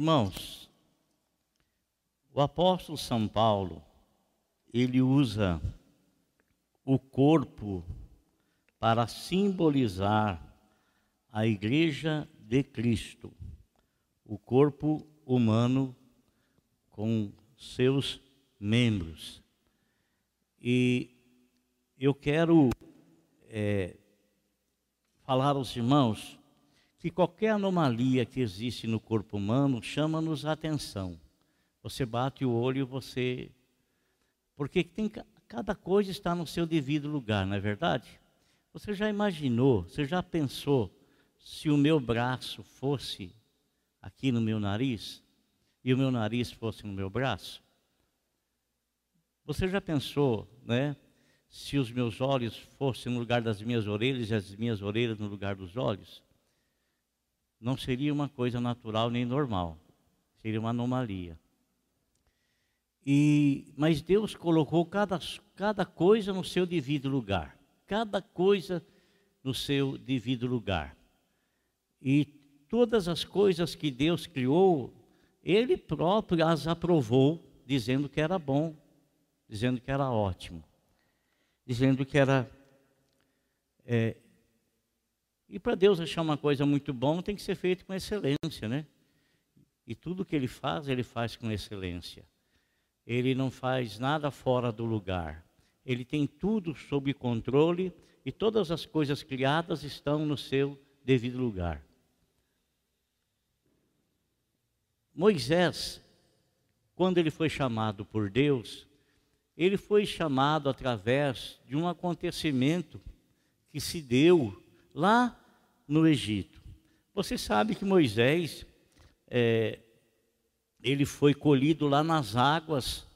Irmãos, o apóstolo São Paulo, ele usa o corpo para simbolizar a igreja de Cristo, o corpo humano com seus membros. E eu quero é, falar aos irmãos que qualquer anomalia que existe no corpo humano chama-nos a atenção. Você bate o olho você. Porque tem, cada coisa está no seu devido lugar, não é verdade? Você já imaginou, você já pensou se o meu braço fosse aqui no meu nariz e o meu nariz fosse no meu braço? Você já pensou, né? Se os meus olhos fossem no lugar das minhas orelhas e as minhas orelhas no lugar dos olhos? Não seria uma coisa natural nem normal, seria uma anomalia. E, mas Deus colocou cada, cada coisa no seu devido lugar, cada coisa no seu devido lugar. E todas as coisas que Deus criou, Ele próprio as aprovou, dizendo que era bom, dizendo que era ótimo, dizendo que era é, e para Deus achar uma coisa muito bom, tem que ser feito com excelência, né? E tudo que ele faz, ele faz com excelência. Ele não faz nada fora do lugar. Ele tem tudo sob controle e todas as coisas criadas estão no seu devido lugar. Moisés, quando ele foi chamado por Deus, ele foi chamado através de um acontecimento que se deu lá no Egito. Você sabe que Moisés, é, ele foi colhido lá nas águas.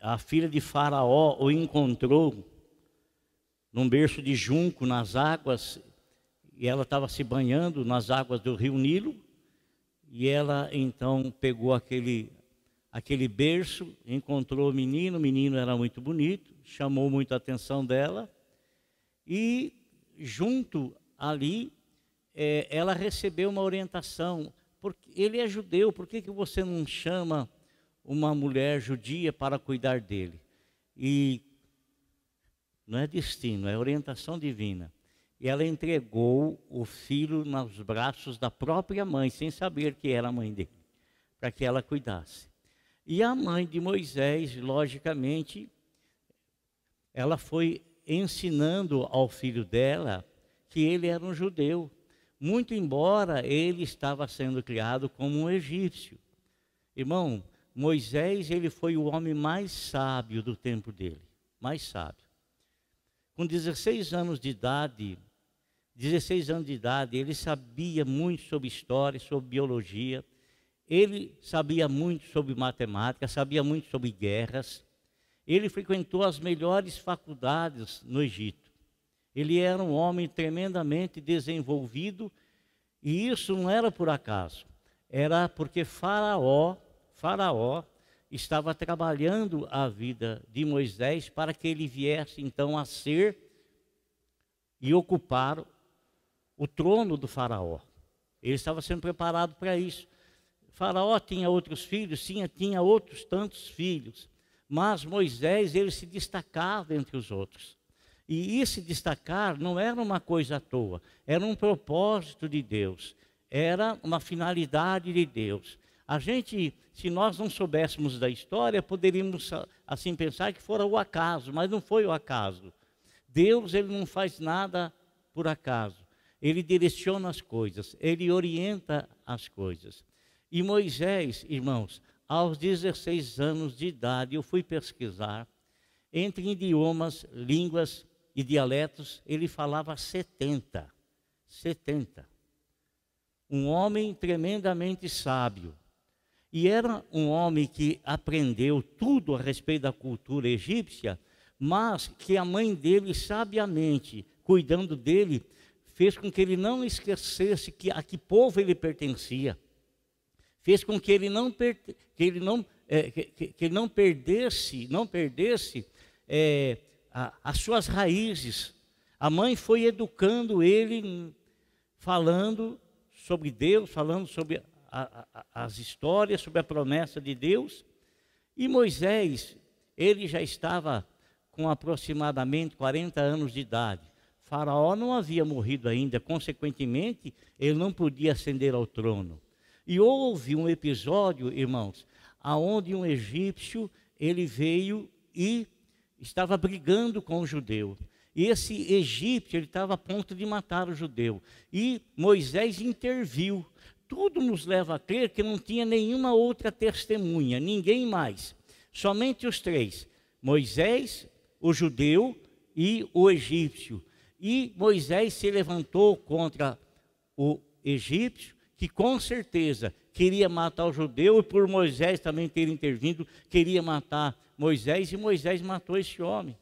A filha de Faraó o encontrou num berço de junco nas águas, e ela estava se banhando nas águas do rio Nilo, e ela então pegou aquele, aquele berço, encontrou o menino, o menino era muito bonito, chamou muito a atenção dela, e junto ali, é, ela recebeu uma orientação. Porque ele é judeu, por que, que você não chama uma mulher judia para cuidar dele? E não é destino, é orientação divina. E ela entregou o filho nos braços da própria mãe, sem saber que era a mãe dele, para que ela cuidasse. E a mãe de Moisés, logicamente, ela foi ensinando ao filho dela que ele era um judeu, muito embora ele estava sendo criado como um egípcio. Irmão, Moisés, ele foi o homem mais sábio do tempo dele, mais sábio. Com 16 anos de idade, 16 anos de idade, ele sabia muito sobre história, sobre biologia, ele sabia muito sobre matemática, sabia muito sobre guerras. Ele frequentou as melhores faculdades no Egito. Ele era um homem tremendamente desenvolvido e isso não era por acaso. Era porque Faraó, Faraó estava trabalhando a vida de Moisés para que ele viesse então a ser e ocupar o trono do Faraó. Ele estava sendo preparado para isso. Faraó tinha outros filhos, tinha, tinha outros tantos filhos, mas Moisés ele se destacava entre os outros. E esse destacar não era uma coisa à toa, era um propósito de Deus, era uma finalidade de Deus. A gente, se nós não soubéssemos da história, poderíamos assim pensar que fora o acaso, mas não foi o acaso. Deus, ele não faz nada por acaso. Ele direciona as coisas, ele orienta as coisas. E Moisés, irmãos, aos 16 anos de idade, eu fui pesquisar entre idiomas, línguas e dialetos, ele falava 70. 70. Um homem tremendamente sábio. E era um homem que aprendeu tudo a respeito da cultura egípcia, mas que a mãe dele, sabiamente, cuidando dele, fez com que ele não esquecesse que a que povo ele pertencia. Fez com que ele não, que ele não, é, que, que, ele não perdesse, não perdesse é, a, as suas raízes. A mãe foi educando ele, falando sobre Deus, falando sobre a, a, as histórias sobre a promessa de Deus. E Moisés, ele já estava com aproximadamente 40 anos de idade. Faraó não havia morrido ainda, consequentemente, ele não podia ascender ao trono. E houve um episódio, irmãos, aonde um egípcio, ele veio e estava brigando com o judeu. E esse egípcio, ele estava a ponto de matar o judeu. E Moisés interviu. Tudo nos leva a crer que não tinha nenhuma outra testemunha, ninguém mais. Somente os três: Moisés, o judeu e o egípcio. E Moisés se levantou contra o egípcio, que com certeza queria matar o judeu, e por Moisés também ter intervindo, queria matar Moisés, e Moisés matou esse homem.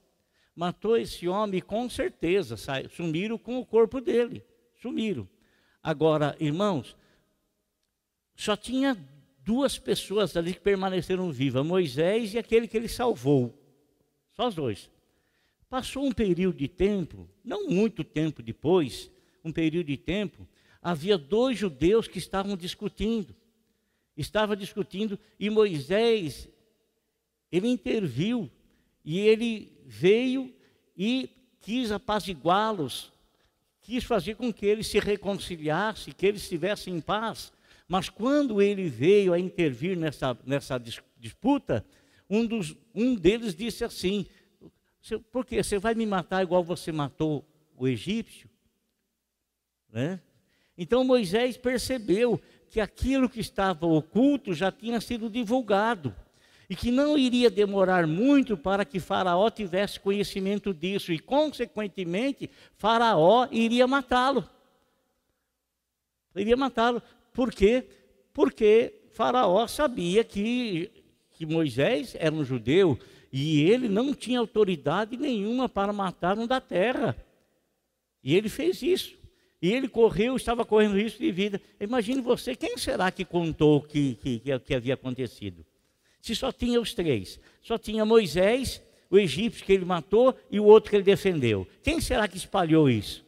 Matou esse homem com certeza, sumiram com o corpo dele, sumiram. Agora, irmãos, só tinha duas pessoas ali que permaneceram vivas, Moisés e aquele que ele salvou. Só os dois. Passou um período de tempo, não muito tempo depois, um período de tempo, havia dois judeus que estavam discutindo. Estava discutindo e Moisés, ele interviu e ele veio e quis apaziguá-los, quis fazer com que eles se reconciliassem, que eles estivessem em paz. Mas quando ele veio a intervir nessa, nessa disputa, um, dos, um deles disse assim: por quê? Você vai me matar igual você matou o egípcio? Né? Então Moisés percebeu que aquilo que estava oculto já tinha sido divulgado e que não iria demorar muito para que Faraó tivesse conhecimento disso e, consequentemente, Faraó iria matá-lo. Iria matá-lo. Por quê? Porque Faraó sabia que, que Moisés era um judeu e ele não tinha autoridade nenhuma para matar um da terra. E ele fez isso. E ele correu, estava correndo risco de vida. Imagine você, quem será que contou que, que, que havia acontecido? Se só tinha os três. Só tinha Moisés, o egípcio que ele matou e o outro que ele defendeu. Quem será que espalhou isso?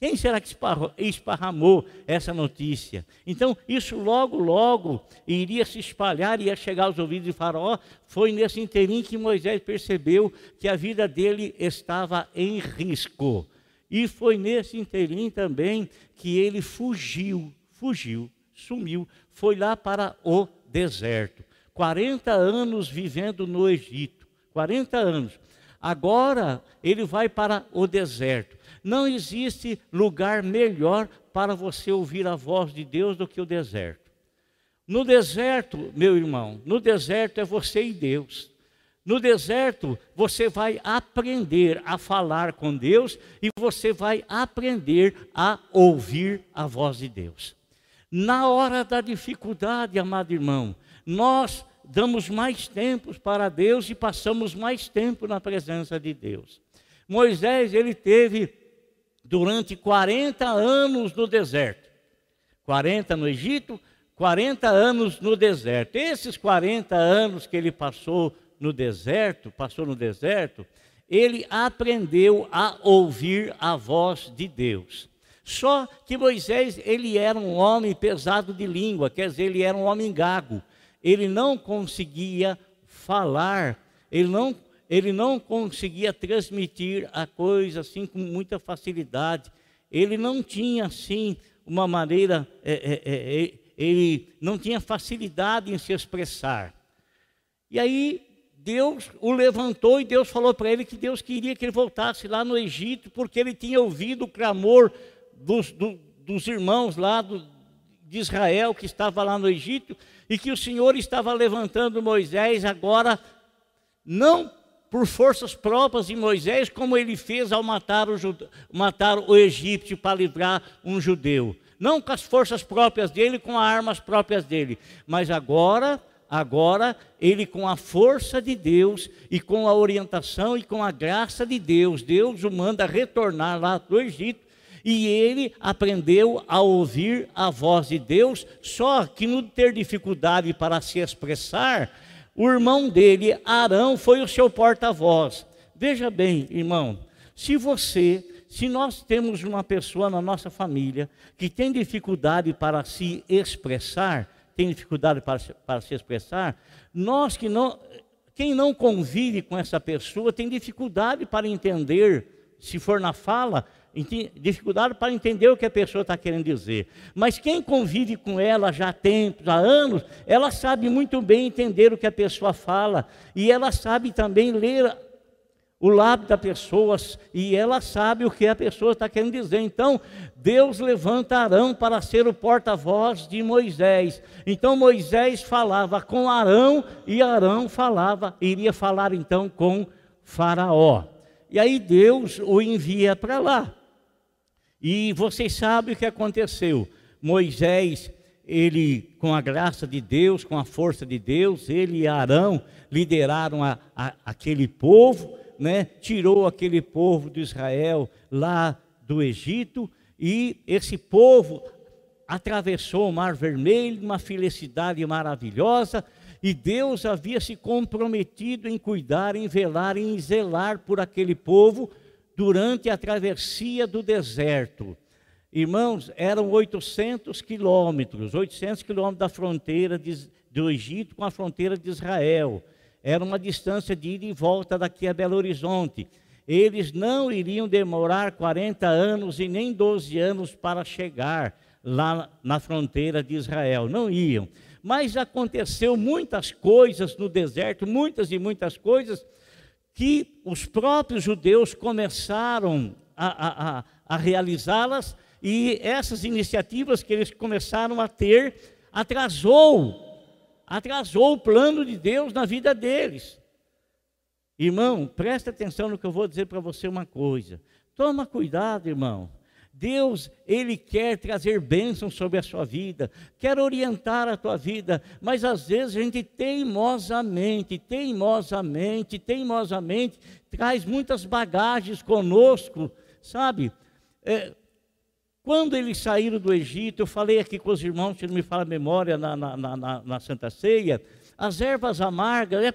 Quem será que esparramou essa notícia? Então, isso logo, logo iria se espalhar, ia chegar aos ouvidos de Faraó. Foi nesse interim que Moisés percebeu que a vida dele estava em risco. E foi nesse interim também que ele fugiu, fugiu, sumiu, foi lá para o deserto. 40 anos vivendo no Egito, 40 anos. Agora ele vai para o deserto. Não existe lugar melhor para você ouvir a voz de Deus do que o deserto. No deserto, meu irmão, no deserto é você e Deus. No deserto, você vai aprender a falar com Deus e você vai aprender a ouvir a voz de Deus. Na hora da dificuldade, amado irmão, nós damos mais tempo para Deus e passamos mais tempo na presença de Deus. Moisés, ele teve durante 40 anos no deserto. 40 no Egito, 40 anos no deserto. Esses 40 anos que ele passou no deserto, passou no deserto, ele aprendeu a ouvir a voz de Deus. Só que Moisés, ele era um homem pesado de língua, quer dizer, ele era um homem gago. Ele não conseguia falar, ele não ele não conseguia transmitir a coisa assim com muita facilidade. Ele não tinha assim uma maneira, é, é, é, é, ele não tinha facilidade em se expressar. E aí Deus o levantou e Deus falou para ele que Deus queria que ele voltasse lá no Egito, porque ele tinha ouvido o clamor dos, do, dos irmãos lá do, de Israel que estava lá no Egito e que o Senhor estava levantando Moisés agora não por forças próprias de Moisés, como ele fez ao matar o, matar o para livrar um judeu. Não com as forças próprias dele, com as armas próprias dele, mas agora, agora ele com a força de Deus e com a orientação e com a graça de Deus, Deus o manda retornar lá do Egito e ele aprendeu a ouvir a voz de Deus, só que no ter dificuldade para se expressar, o irmão dele, Arão, foi o seu porta-voz. Veja bem, irmão, se você se nós temos uma pessoa na nossa família que tem dificuldade para se expressar, tem dificuldade para, para se expressar, nós que não, quem não convive com essa pessoa tem dificuldade para entender, se for na fala, dificuldade para entender o que a pessoa está querendo dizer. Mas quem convive com ela já há tempos, há anos, ela sabe muito bem entender o que a pessoa fala e ela sabe também ler o lábio da pessoa e ela sabe o que a pessoa está querendo dizer. Então, Deus levanta Arão para ser o porta-voz de Moisés. Então, Moisés falava com Arão e Arão falava, iria falar então com Faraó. E aí Deus o envia para lá. E vocês sabem o que aconteceu. Moisés, ele, com a graça de Deus, com a força de Deus, ele e Arão lideraram a, a, aquele povo né, tirou aquele povo de Israel lá do Egito e esse povo atravessou o Mar Vermelho, uma felicidade maravilhosa, e Deus havia se comprometido em cuidar, em velar, em zelar por aquele povo durante a travessia do deserto. Irmãos, eram 800 quilômetros, 800 quilômetros da fronteira de, do Egito com a fronteira de Israel. Era uma distância de ida e volta daqui a Belo Horizonte. Eles não iriam demorar 40 anos e nem 12 anos para chegar lá na fronteira de Israel. Não iam. Mas aconteceu muitas coisas no deserto, muitas e muitas coisas, que os próprios judeus começaram a, a, a realizá-las, e essas iniciativas que eles começaram a ter atrasou atrasou o plano de Deus na vida deles. Irmão, presta atenção no que eu vou dizer para você uma coisa. Toma cuidado, irmão. Deus, Ele quer trazer bênçãos sobre a sua vida, quer orientar a tua vida, mas às vezes a gente teimosamente, teimosamente, teimosamente, traz muitas bagagens conosco, sabe? É, quando eles saíram do Egito, eu falei aqui com os irmãos, se não me fala a memória, na, na, na, na Santa Ceia, as ervas amargas, é,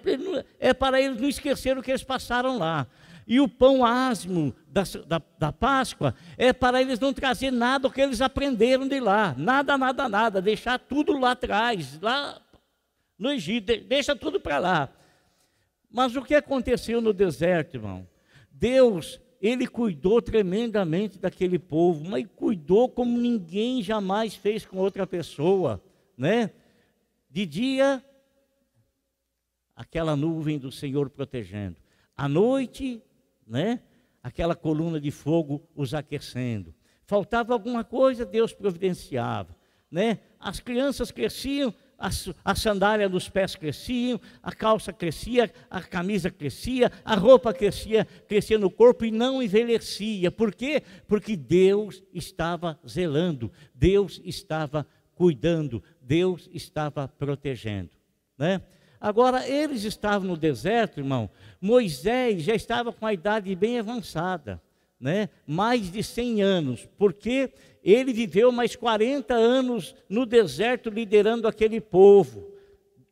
é, para eles não esquecer o que eles passaram lá. E o pão asmo da, da, da, Páscoa é para eles não trazer nada o que eles aprenderam de lá. Nada, nada, nada. Deixar tudo lá atrás, lá no Egito. Deixa tudo para lá. Mas o que aconteceu no deserto, irmão? Deus ele cuidou tremendamente daquele povo, mas cuidou como ninguém jamais fez com outra pessoa, né? De dia, aquela nuvem do Senhor protegendo. À noite, né? Aquela coluna de fogo os aquecendo. Faltava alguma coisa, Deus providenciava, né? As crianças cresciam, a, a sandália dos pés cresciam, a calça crescia, a camisa crescia, a roupa crescia, crescia no corpo e não envelhecia. Por quê? Porque Deus estava zelando, Deus estava cuidando, Deus estava protegendo. Né? Agora, eles estavam no deserto, irmão. Moisés já estava com a idade bem avançada, né? mais de 100 anos, porque ele viveu mais 40 anos no deserto liderando aquele povo.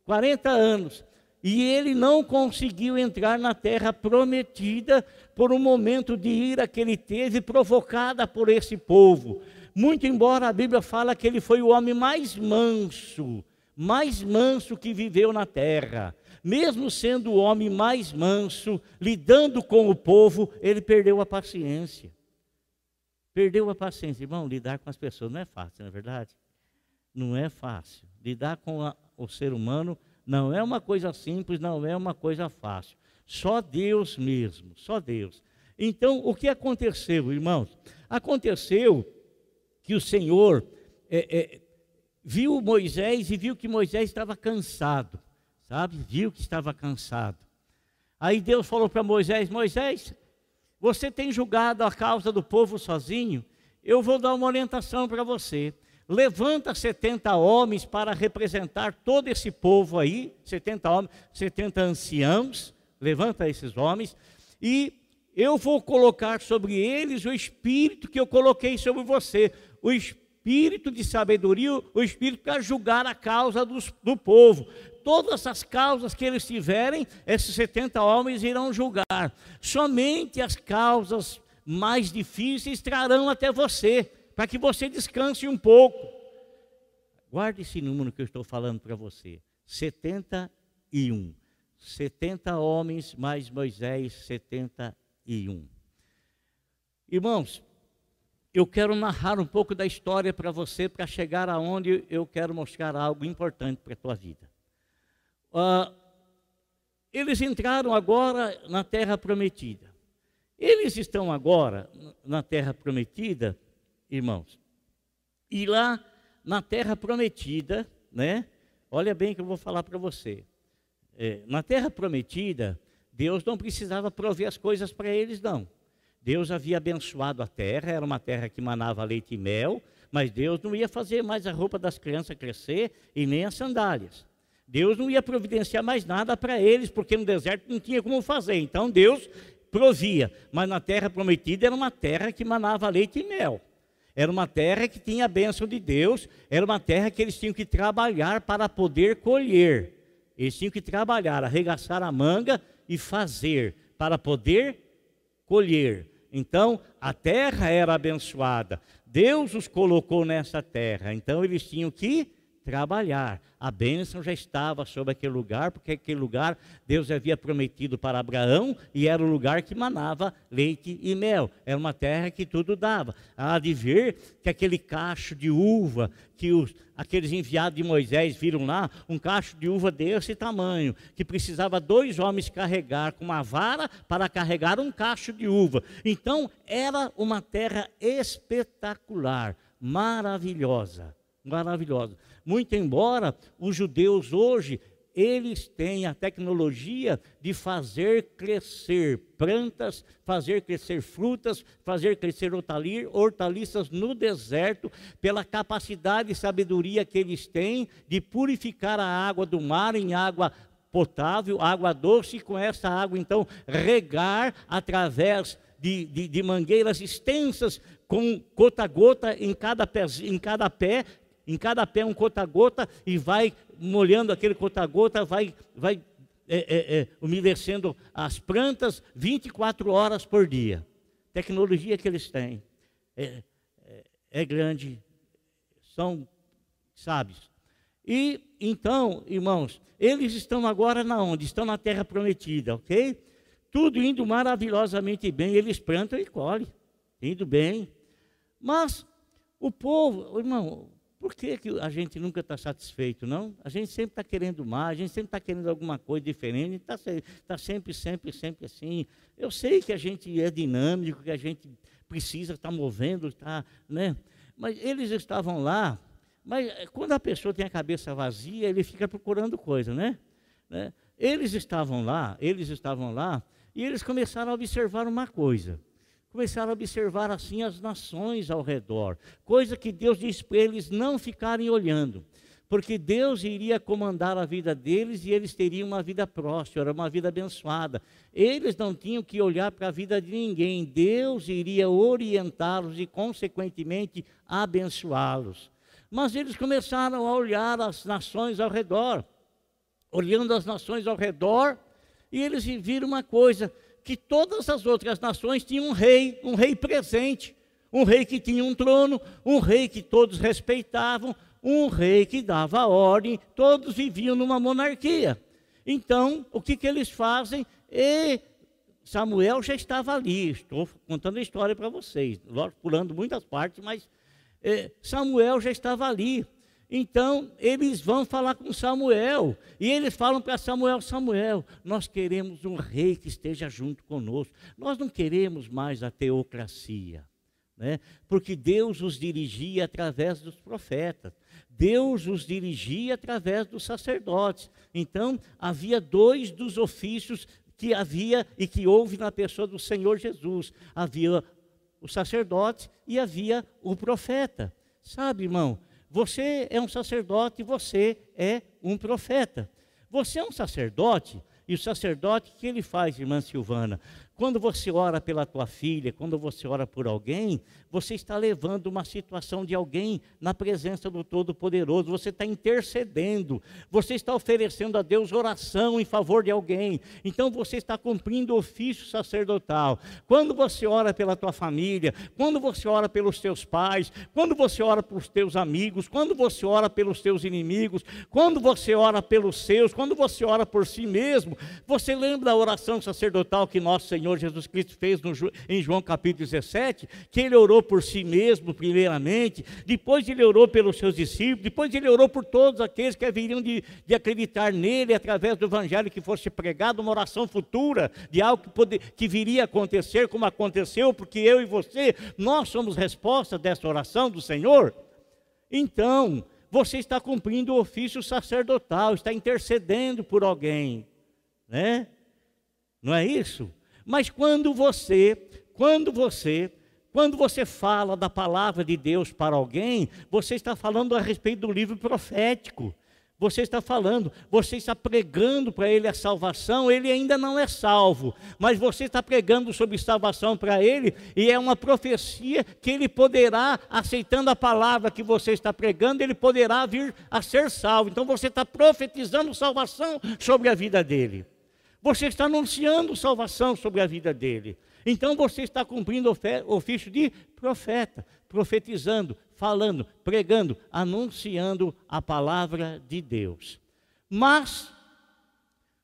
40 anos. E ele não conseguiu entrar na terra prometida por um momento de ira que ele teve provocada por esse povo. Muito embora a Bíblia fala que ele foi o homem mais manso, mais manso que viveu na terra. Mesmo sendo o homem mais manso, lidando com o povo, ele perdeu a paciência. Perdeu a paciência. Irmão, lidar com as pessoas não é fácil, não é verdade? Não é fácil. Lidar com a, o ser humano não é uma coisa simples, não é uma coisa fácil. Só Deus mesmo, só Deus. Então, o que aconteceu, irmãos? Aconteceu que o Senhor é, é, viu Moisés e viu que Moisés estava cansado, sabe? Viu que estava cansado. Aí Deus falou para Moisés: Moisés, você tem julgado a causa do povo sozinho? Eu vou dar uma orientação para você. Levanta 70 homens para representar todo esse povo aí, 70 homens, 70 anciãos, levanta esses homens, e eu vou colocar sobre eles o espírito que eu coloquei sobre você, o espírito de sabedoria, o espírito para julgar a causa dos, do povo todas as causas que eles tiverem, esses 70 homens irão julgar. Somente as causas mais difíceis trarão até você, para que você descanse um pouco. Guarde esse número que eu estou falando para você: 71. 70 homens mais Moisés, 71. Irmãos, eu quero narrar um pouco da história para você, para chegar aonde eu quero mostrar algo importante para a tua vida. Uh, eles entraram agora na terra prometida. Eles estão agora na terra prometida, irmãos. E lá na terra prometida, né? Olha bem que eu vou falar para você. É, na terra prometida, Deus não precisava prover as coisas para eles, não. Deus havia abençoado a terra, era uma terra que manava leite e mel, mas Deus não ia fazer mais a roupa das crianças crescer e nem as sandálias. Deus não ia providenciar mais nada para eles, porque no deserto não tinha como fazer. Então Deus provia, mas na terra prometida era uma terra que manava leite e mel. Era uma terra que tinha a bênção de Deus, era uma terra que eles tinham que trabalhar para poder colher. Eles tinham que trabalhar, arregaçar a manga e fazer para poder colher. Então, a terra era abençoada. Deus os colocou nessa terra. Então, eles tinham que trabalhar. A bênção já estava sobre aquele lugar, porque aquele lugar Deus havia prometido para Abraão e era o lugar que manava leite e mel. Era uma terra que tudo dava. Há de ver que aquele cacho de uva que os, aqueles enviados de Moisés viram lá, um cacho de uva desse tamanho, que precisava dois homens carregar com uma vara para carregar um cacho de uva. Então, era uma terra espetacular, maravilhosa, maravilhosa. Muito embora os judeus hoje eles têm a tecnologia de fazer crescer plantas, fazer crescer frutas, fazer crescer hortaliças no deserto, pela capacidade e sabedoria que eles têm de purificar a água do mar em água potável, água doce, e com essa água então regar através de, de, de mangueiras extensas, com gota a gota em cada pé, em cada pé em cada pé um gota-gota e vai molhando aquele gota-gota, vai, vai é, é, é, umedecendo as plantas 24 horas por dia. Tecnologia que eles têm é, é, é grande, são sábios. E então, irmãos, eles estão agora na onde? Estão na terra prometida, ok? Tudo indo maravilhosamente bem, eles plantam e colhem, indo bem. Mas o povo, irmão, por que, que a gente nunca está satisfeito, não? A gente sempre está querendo mais, a gente sempre está querendo alguma coisa diferente, está tá sempre, sempre, sempre assim. Eu sei que a gente é dinâmico, que a gente precisa estar tá movendo, tá, né? Mas eles estavam lá, mas eh, quando a pessoa tem a cabeça vazia, ele fica procurando coisa, né? né? Eles estavam lá, eles estavam lá, e eles começaram a observar uma coisa começaram a observar assim as nações ao redor, coisa que Deus disse para eles não ficarem olhando, porque Deus iria comandar a vida deles e eles teriam uma vida próspera, uma vida abençoada. Eles não tinham que olhar para a vida de ninguém, Deus iria orientá-los e, consequentemente, abençoá-los. Mas eles começaram a olhar as nações ao redor, olhando as nações ao redor, e eles viram uma coisa: que todas as outras nações tinham um rei, um rei presente, um rei que tinha um trono, um rei que todos respeitavam, um rei que dava ordem, todos viviam numa monarquia. Então, o que, que eles fazem? E Samuel já estava ali, estou contando a história para vocês, pulando muitas partes, mas eh, Samuel já estava ali. Então, eles vão falar com Samuel, e eles falam para Samuel: Samuel, nós queremos um rei que esteja junto conosco, nós não queremos mais a teocracia, né? porque Deus os dirigia através dos profetas, Deus os dirigia através dos sacerdotes. Então, havia dois dos ofícios que havia e que houve na pessoa do Senhor Jesus: havia o sacerdote e havia o profeta. Sabe, irmão? Você é um sacerdote, você é um profeta. Você é um sacerdote E o sacerdote, o que ele faz, irmã Silvana? Quando você ora pela tua filha, quando você ora por alguém, você está levando uma situação de alguém na presença do Todo-Poderoso, você está intercedendo, você está oferecendo a Deus oração em favor de alguém, então você está cumprindo o ofício sacerdotal. Quando você ora pela tua família, quando você ora pelos teus pais, quando você ora pelos teus amigos, quando você ora pelos teus inimigos, quando você ora pelos seus, quando você ora por si mesmo, você lembra da oração sacerdotal que nosso Senhor Senhor Jesus Cristo fez no, em João capítulo 17, que ele orou por si mesmo, primeiramente, depois ele orou pelos seus discípulos, depois ele orou por todos aqueles que haveriam de, de acreditar nele através do evangelho que fosse pregado, uma oração futura de algo que, poder, que viria a acontecer, como aconteceu, porque eu e você, nós somos resposta dessa oração do Senhor. Então, você está cumprindo o ofício sacerdotal, está intercedendo por alguém, né? Não é isso? Mas quando você, quando você, quando você fala da palavra de Deus para alguém, você está falando a respeito do livro profético. Você está falando, você está pregando para ele a salvação, ele ainda não é salvo, mas você está pregando sobre salvação para ele, e é uma profecia que ele poderá, aceitando a palavra que você está pregando, ele poderá vir a ser salvo. Então você está profetizando salvação sobre a vida dele. Você está anunciando salvação sobre a vida dele. Então você está cumprindo o ofício de profeta, profetizando, falando, pregando, anunciando a palavra de Deus. Mas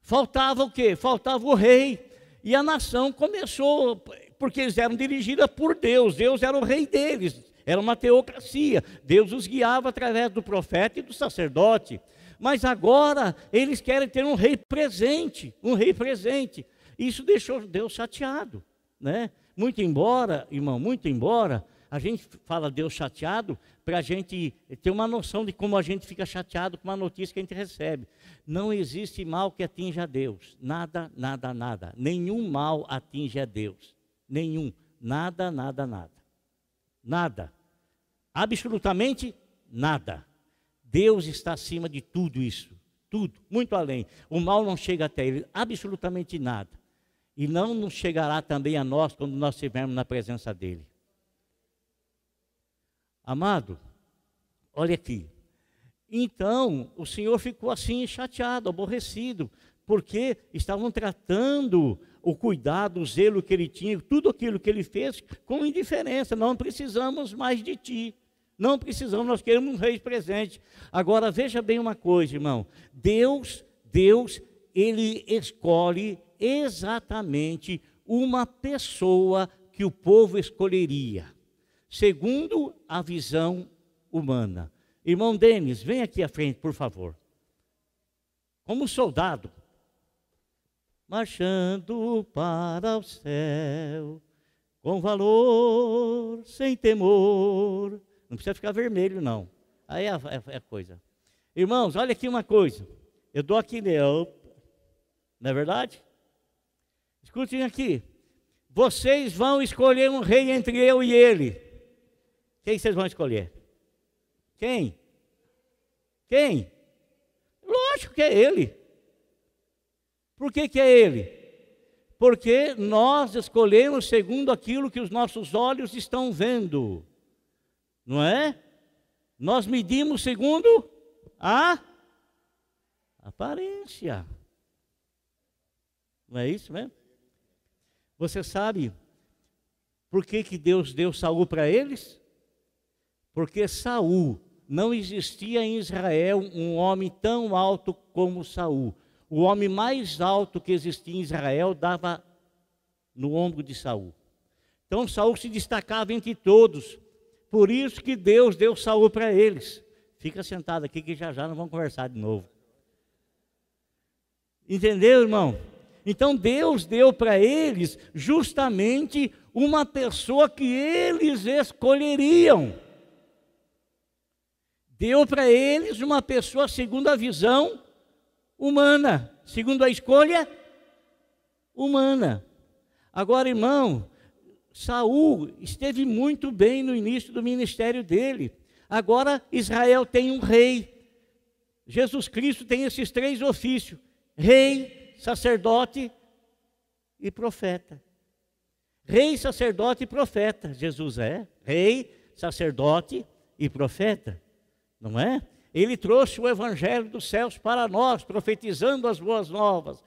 faltava o quê? Faltava o rei. E a nação começou, porque eles eram dirigidos por Deus, Deus era o rei deles, era uma teocracia. Deus os guiava através do profeta e do sacerdote mas agora eles querem ter um rei presente, um rei presente. Isso deixou Deus chateado, né? Muito embora, irmão, muito embora, a gente fala Deus chateado para a gente ter uma noção de como a gente fica chateado com uma notícia que a gente recebe. Não existe mal que atinja a Deus. Nada, nada, nada. Nenhum mal atinge a Deus. Nenhum. Nada, nada, nada. Nada. Absolutamente nada. Deus está acima de tudo isso, tudo, muito além. O mal não chega até ele, absolutamente nada. E não nos chegará também a nós quando nós estivermos na presença dele. Amado, olha aqui. Então, o Senhor ficou assim chateado, aborrecido, porque estavam tratando o cuidado, o zelo que ele tinha, tudo aquilo que ele fez com indiferença. Não precisamos mais de ti. Não precisamos, nós queremos um rei presente. Agora veja bem uma coisa, irmão. Deus, Deus, ele escolhe exatamente uma pessoa que o povo escolheria, segundo a visão humana. Irmão Denis, vem aqui à frente, por favor. Como soldado, marchando para o céu, com valor, sem temor não precisa ficar vermelho, não. Aí é a, é a coisa. Irmãos, olha aqui uma coisa. Eu dou aqui, né? Não é verdade? Escutem aqui. Vocês vão escolher um rei entre eu e ele. Quem vocês vão escolher? Quem? Quem? Lógico que é ele. Por que, que é ele? Porque nós escolhemos segundo aquilo que os nossos olhos estão vendo não é? Nós medimos segundo a aparência. Não é isso mesmo? Você sabe por que, que Deus deu Saul para eles? Porque Saul não existia em Israel um homem tão alto como Saul. O homem mais alto que existia em Israel dava no ombro de Saul. Então Saul se destacava entre todos, por isso que Deus deu saúde para eles. Fica sentado aqui que já já nós vamos conversar de novo. Entendeu, irmão? Então Deus deu para eles justamente uma pessoa que eles escolheriam. Deu para eles uma pessoa segundo a visão humana, segundo a escolha humana. Agora, irmão, Saul esteve muito bem no início do ministério dele. Agora Israel tem um rei. Jesus Cristo tem esses três ofícios: rei, sacerdote e profeta. Rei, sacerdote e profeta. Jesus é rei, sacerdote e profeta, não é? Ele trouxe o evangelho dos céus para nós, profetizando as boas novas.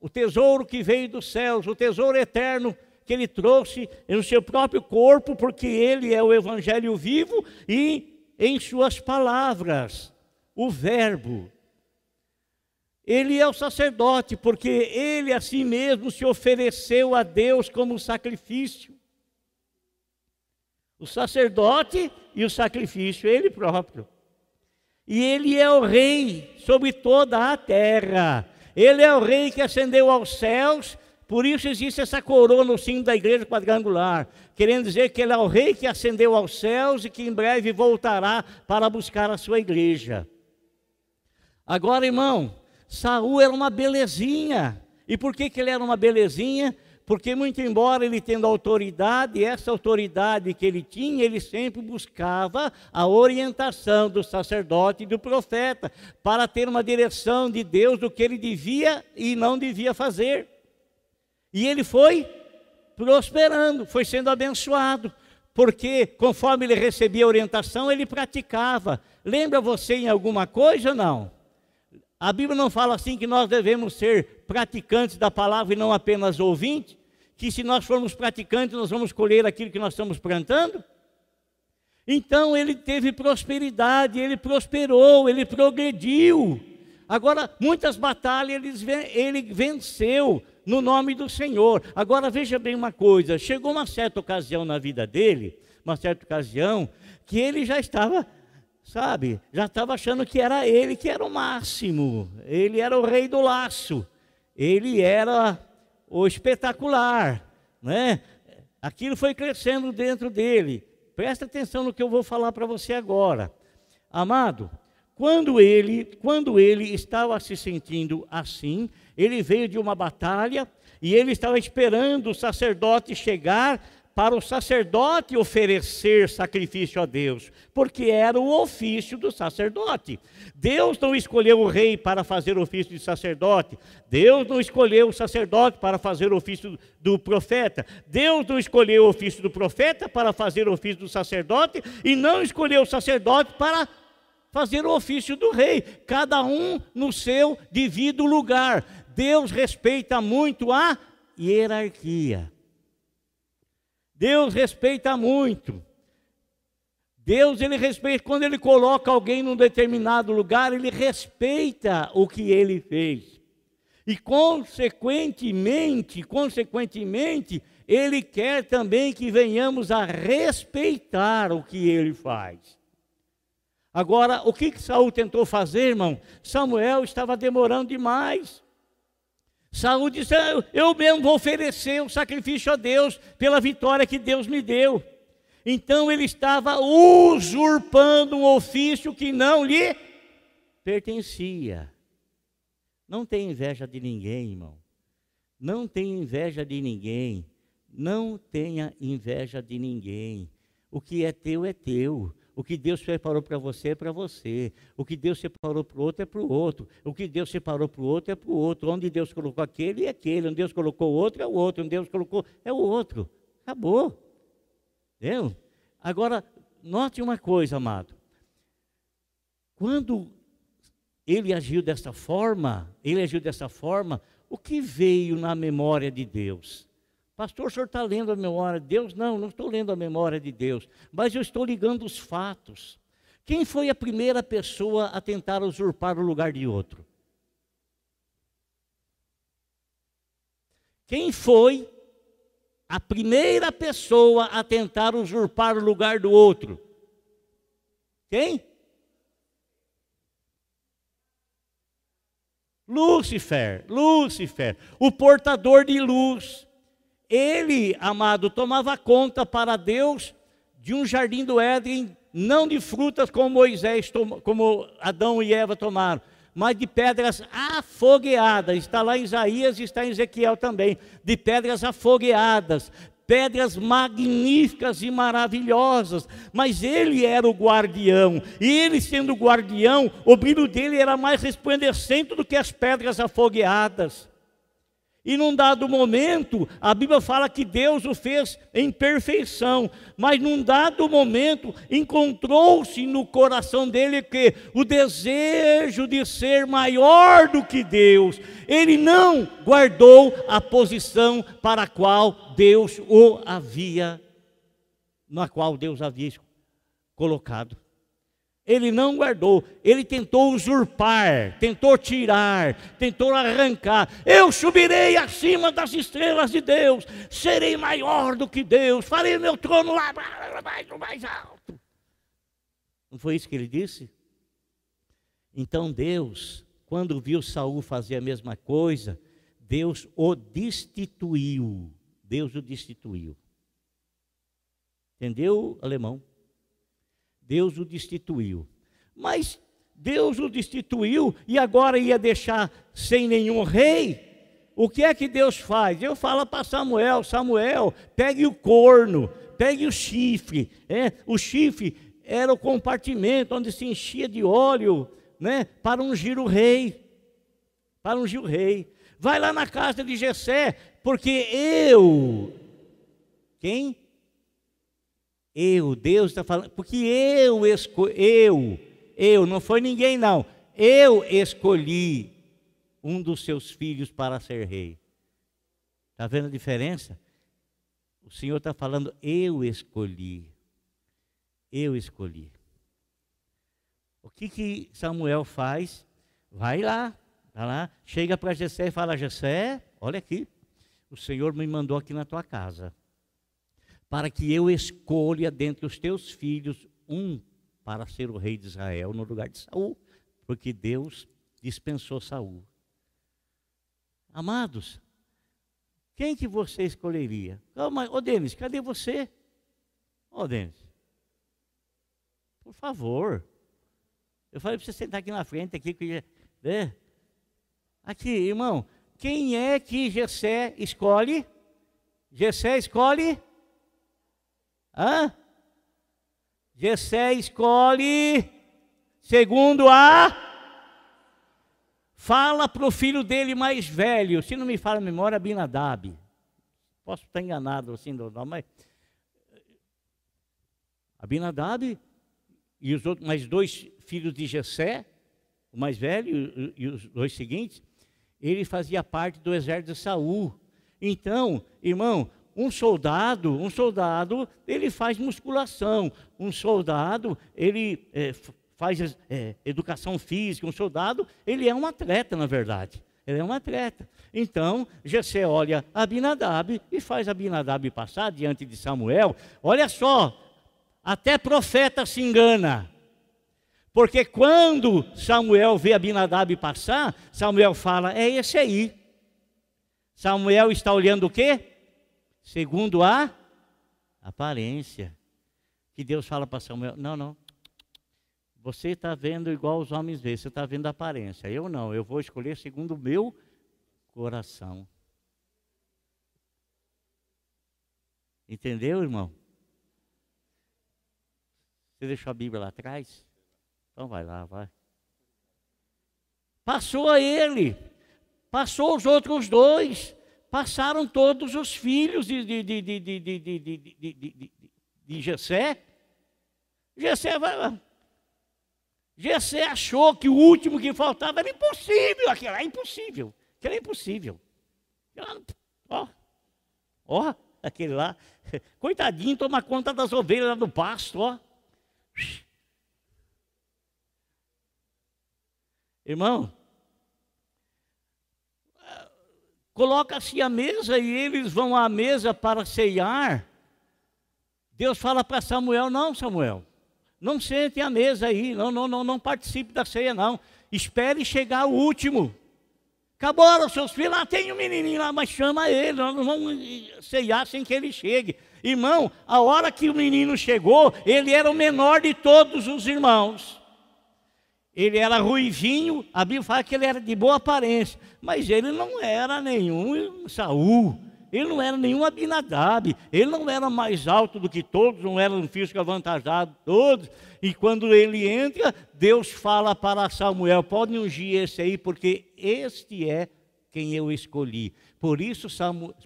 O tesouro que veio dos céus, o tesouro eterno que ele trouxe no seu próprio corpo, porque ele é o evangelho vivo e em suas palavras, o verbo. Ele é o sacerdote, porque ele a si mesmo se ofereceu a Deus como sacrifício. O sacerdote e o sacrifício, ele próprio. E ele é o rei sobre toda a terra. Ele é o rei que ascendeu aos céus, por isso existe essa coroa no cimo da igreja quadrangular, querendo dizer que ele é o rei que ascendeu aos céus e que em breve voltará para buscar a sua igreja. Agora, irmão, Saul era uma belezinha. E por que, que ele era uma belezinha? Porque, muito embora ele tendo autoridade, essa autoridade que ele tinha, ele sempre buscava a orientação do sacerdote e do profeta, para ter uma direção de Deus do que ele devia e não devia fazer. E ele foi prosperando, foi sendo abençoado, porque conforme ele recebia orientação, ele praticava. Lembra você em alguma coisa ou não? A Bíblia não fala assim que nós devemos ser praticantes da palavra e não apenas ouvintes? Que se nós formos praticantes, nós vamos colher aquilo que nós estamos plantando? Então ele teve prosperidade, ele prosperou, ele progrediu. Agora, muitas batalhas ele venceu no nome do Senhor. Agora, veja bem uma coisa: chegou uma certa ocasião na vida dele, uma certa ocasião, que ele já estava sabe? Já estava achando que era ele que era o máximo, ele era o rei do laço, ele era o espetacular, né? Aquilo foi crescendo dentro dele. Presta atenção no que eu vou falar para você agora. Amado, quando ele, quando ele estava se sentindo assim, ele veio de uma batalha e ele estava esperando o sacerdote chegar para o sacerdote oferecer sacrifício a Deus, porque era o ofício do sacerdote. Deus não escolheu o rei para fazer o ofício de sacerdote, Deus não escolheu o sacerdote para fazer o ofício do profeta, Deus não escolheu o ofício do profeta para fazer o ofício do sacerdote, e não escolheu o sacerdote para fazer o ofício do rei, cada um no seu devido lugar. Deus respeita muito a hierarquia. Deus respeita muito. Deus, ele respeita, quando ele coloca alguém num determinado lugar, ele respeita o que ele fez. E consequentemente, consequentemente, ele quer também que venhamos a respeitar o que ele faz. Agora, o que, que Saul tentou fazer, irmão? Samuel estava demorando demais. Saúl disse: Eu mesmo vou oferecer um sacrifício a Deus pela vitória que Deus me deu. Então ele estava usurpando um ofício que não lhe pertencia. Não tem inveja de ninguém, irmão. Não tenha inveja de ninguém. Não tenha inveja de ninguém. O que é teu é teu. O que Deus preparou para você é para você. O que Deus separou para o outro é para o outro. O que Deus separou para o outro é para o outro. Onde Deus colocou aquele é aquele. Onde Deus colocou o outro é o outro. Onde Deus colocou é o outro. Acabou. Entendeu? Agora, note uma coisa, amado. Quando ele agiu dessa forma, ele agiu dessa forma, o que veio na memória de Deus? Pastor, o senhor está lendo a memória de Deus? Não, não estou lendo a memória de Deus, mas eu estou ligando os fatos. Quem foi a primeira pessoa a tentar usurpar o lugar de outro? Quem foi a primeira pessoa a tentar usurpar o lugar do outro? Quem? Lúcifer, Lúcifer, o portador de luz. Ele, amado, tomava conta para Deus de um jardim do Éden, não de frutas como Moisés, como Adão e Eva tomaram, mas de pedras afogueadas. Está lá em Isaías está em Ezequiel também. De pedras afogueadas, pedras magníficas e maravilhosas, mas ele era o guardião, e ele sendo guardião, o brilho dele era mais resplandecente do que as pedras afogueadas. E num dado momento, a Bíblia fala que Deus o fez em perfeição, mas num dado momento encontrou-se no coração dele que o desejo de ser maior do que Deus. Ele não guardou a posição para a qual Deus o havia na qual Deus havia colocado. Ele não guardou, ele tentou usurpar, tentou tirar, tentou arrancar. Eu subirei acima das estrelas de Deus, serei maior do que Deus, farei meu trono lá mais, mais alto. Não foi isso que ele disse? Então Deus, quando viu Saul fazer a mesma coisa, Deus o destituiu. Deus o destituiu. Entendeu, alemão? Deus o destituiu. Mas Deus o destituiu e agora ia deixar sem nenhum rei. O que é que Deus faz? Eu falo para Samuel: Samuel, pegue o corno, pegue o chifre. É, o chifre era o compartimento onde se enchia de óleo né, para ungir o rei. Para ungir o rei. Vai lá na casa de Jessé, porque eu. Quem? Eu, Deus está falando, porque eu escolhi, eu, eu, não foi ninguém não, eu escolhi um dos seus filhos para ser rei. Está vendo a diferença? O Senhor está falando, eu escolhi, eu escolhi. O que que Samuel faz? Vai lá, vai lá, chega para Jessé e fala, Jessé, olha aqui, o Senhor me mandou aqui na tua casa para que eu escolha dentre os teus filhos um para ser o rei de Israel no lugar de Saul, porque Deus dispensou Saul. Amados, quem que você escolheria? Ô, Denis, cadê você? Ô, Denis, por favor. Eu falei para você sentar aqui na frente, aqui, né? Aqui, irmão, quem é que Gessé escolhe? Gessé escolhe Hã? Gessé escolhe segundo a fala para o filho dele mais velho, se não me fala a memória, Abinadab. Posso estar enganado assim, não, mas Abinadab e os outros mais dois filhos de Jessé, o mais velho e os dois seguintes, ele fazia parte do exército de Saul. Então, irmão, um soldado, um soldado, ele faz musculação. Um soldado, ele é, faz é, educação física. Um soldado, ele é um atleta, na verdade. Ele é um atleta. Então, Jessé olha Abinadab e faz Abinadab passar diante de Samuel. Olha só, até profeta se engana. Porque quando Samuel vê Abinadab passar, Samuel fala: É esse aí. Samuel está olhando o quê? Segundo a aparência. Que Deus fala para Samuel: não, não. Você está vendo igual os homens veem, você está vendo a aparência. Eu não, eu vou escolher segundo o meu coração. Entendeu, irmão? Você deixou a Bíblia lá atrás? Então vai lá, vai. Passou a ele, passou os outros dois, passaram todos os filhos de, de, de, de, de, de, de, de, de, Gessé. Gessé vai. Gessé achou que o último que faltava era impossível. Aquilo é impossível. Aquilo é impossível. Ó, ó, aquele lá. Coitadinho, toma conta das ovelhas lá do pasto, ó. Irmão, Coloca-se a mesa e eles vão à mesa para ceiar. Deus fala para Samuel: Não, Samuel, não sente à mesa aí, não, não, não, não participe da ceia, não. Espere chegar o último. Acabaram seus filhos, lá tem um menininho lá, mas chama ele, nós não vamos ceiar sem que ele chegue. Irmão, a hora que o menino chegou, ele era o menor de todos os irmãos. Ele era ruivinho, a Bíblia fala que ele era de boa aparência, mas ele não era nenhum Saul, ele não era nenhum Abinadab, ele não era mais alto do que todos, não era um físico avantajado todos. E quando ele entra, Deus fala para Samuel: pode ungir esse aí, porque este é quem eu escolhi. Por isso,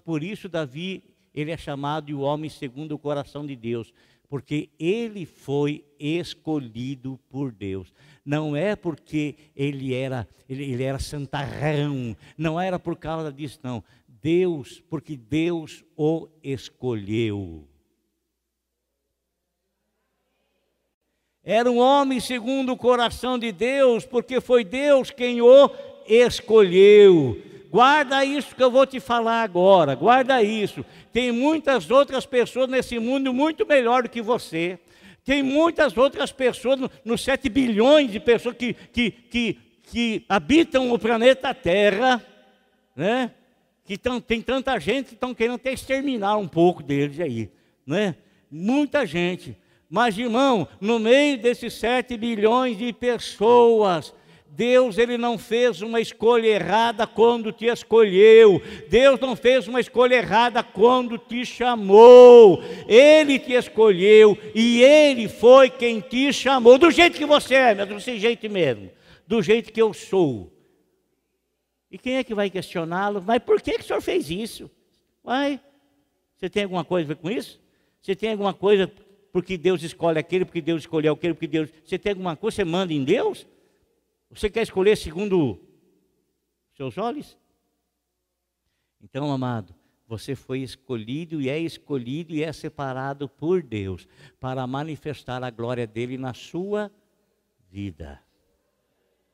por isso Davi, ele é chamado de o homem segundo o coração de Deus, porque ele foi escolhido por Deus. Não é porque ele era, ele, ele era santarrão, não era por causa disso, não. Deus, porque Deus o escolheu. Era um homem segundo o coração de Deus, porque foi Deus quem o escolheu. Guarda isso que eu vou te falar agora, guarda isso. Tem muitas outras pessoas nesse mundo muito melhor do que você. Tem muitas outras pessoas, nos 7 bilhões de pessoas que, que, que, que habitam o planeta Terra, né? que tão, tem tanta gente que estão querendo até exterminar um pouco deles aí. Né? Muita gente. Mas, irmão, no meio desses 7 bilhões de pessoas, Deus ele não fez uma escolha errada quando te escolheu. Deus não fez uma escolha errada quando te chamou. Ele te escolheu e ele foi quem te chamou do jeito que você é, mas do jeito mesmo, do jeito que eu sou. E quem é que vai questioná-lo? Mas por que, que o senhor fez isso? Vai. Você tem alguma coisa a ver com isso? Você tem alguma coisa porque Deus escolhe aquele, porque Deus escolheu aquele, porque Deus. Você tem alguma coisa, você manda em Deus? Você quer escolher segundo seus olhos? Então, amado, você foi escolhido e é escolhido e é separado por Deus para manifestar a glória dele na sua vida.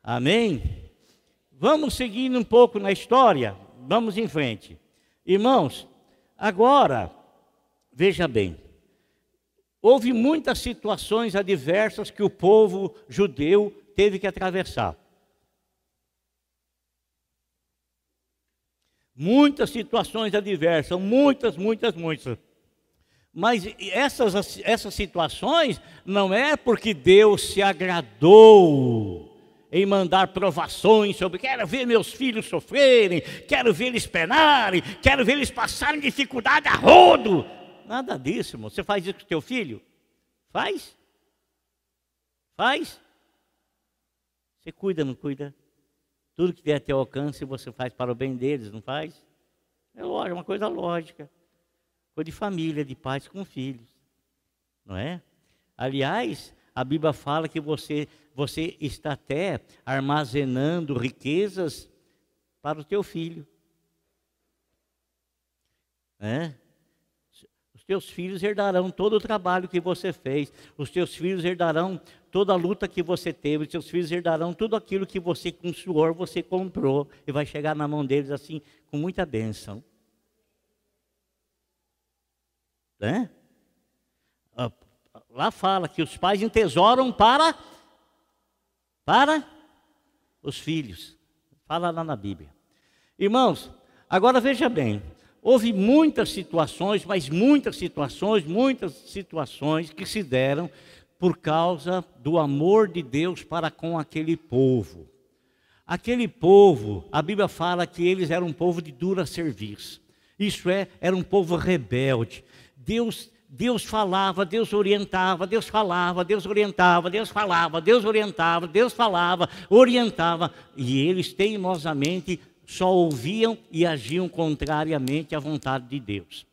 Amém? Vamos seguindo um pouco na história, vamos em frente. Irmãos, agora, veja bem, houve muitas situações adversas que o povo judeu teve que atravessar. Muitas situações adversas, muitas, muitas, muitas. Mas essas, essas situações não é porque Deus se agradou em mandar provações sobre quero ver meus filhos sofrerem, quero ver eles penarem, quero ver eles passarem dificuldade a rodo. Nada disso, irmão. Você faz isso com teu filho? Faz? Faz? Você cuida, não cuida? Tudo que vier a teu alcance você faz para o bem deles, não faz? É lógico, é uma coisa lógica. Coisa de família, de pais com filhos. Não é? Aliás, a Bíblia fala que você, você está até armazenando riquezas para o teu filho. É? teus filhos herdarão todo o trabalho que você fez, os teus filhos herdarão toda a luta que você teve, os teus filhos herdarão tudo aquilo que você com suor você comprou e vai chegar na mão deles assim com muita bênção. Né? Lá fala que os pais entesouram para para os filhos. Fala lá na Bíblia. Irmãos, agora veja bem, Houve muitas situações, mas muitas situações, muitas situações que se deram por causa do amor de Deus para com aquele povo. Aquele povo, a Bíblia fala que eles eram um povo de dura serviço. Isso é, era um povo rebelde. Deus Deus falava, Deus orientava, Deus falava, Deus orientava, Deus falava, Deus orientava, Deus falava, orientava, e eles teimosamente só ouviam e agiam contrariamente à vontade de Deus.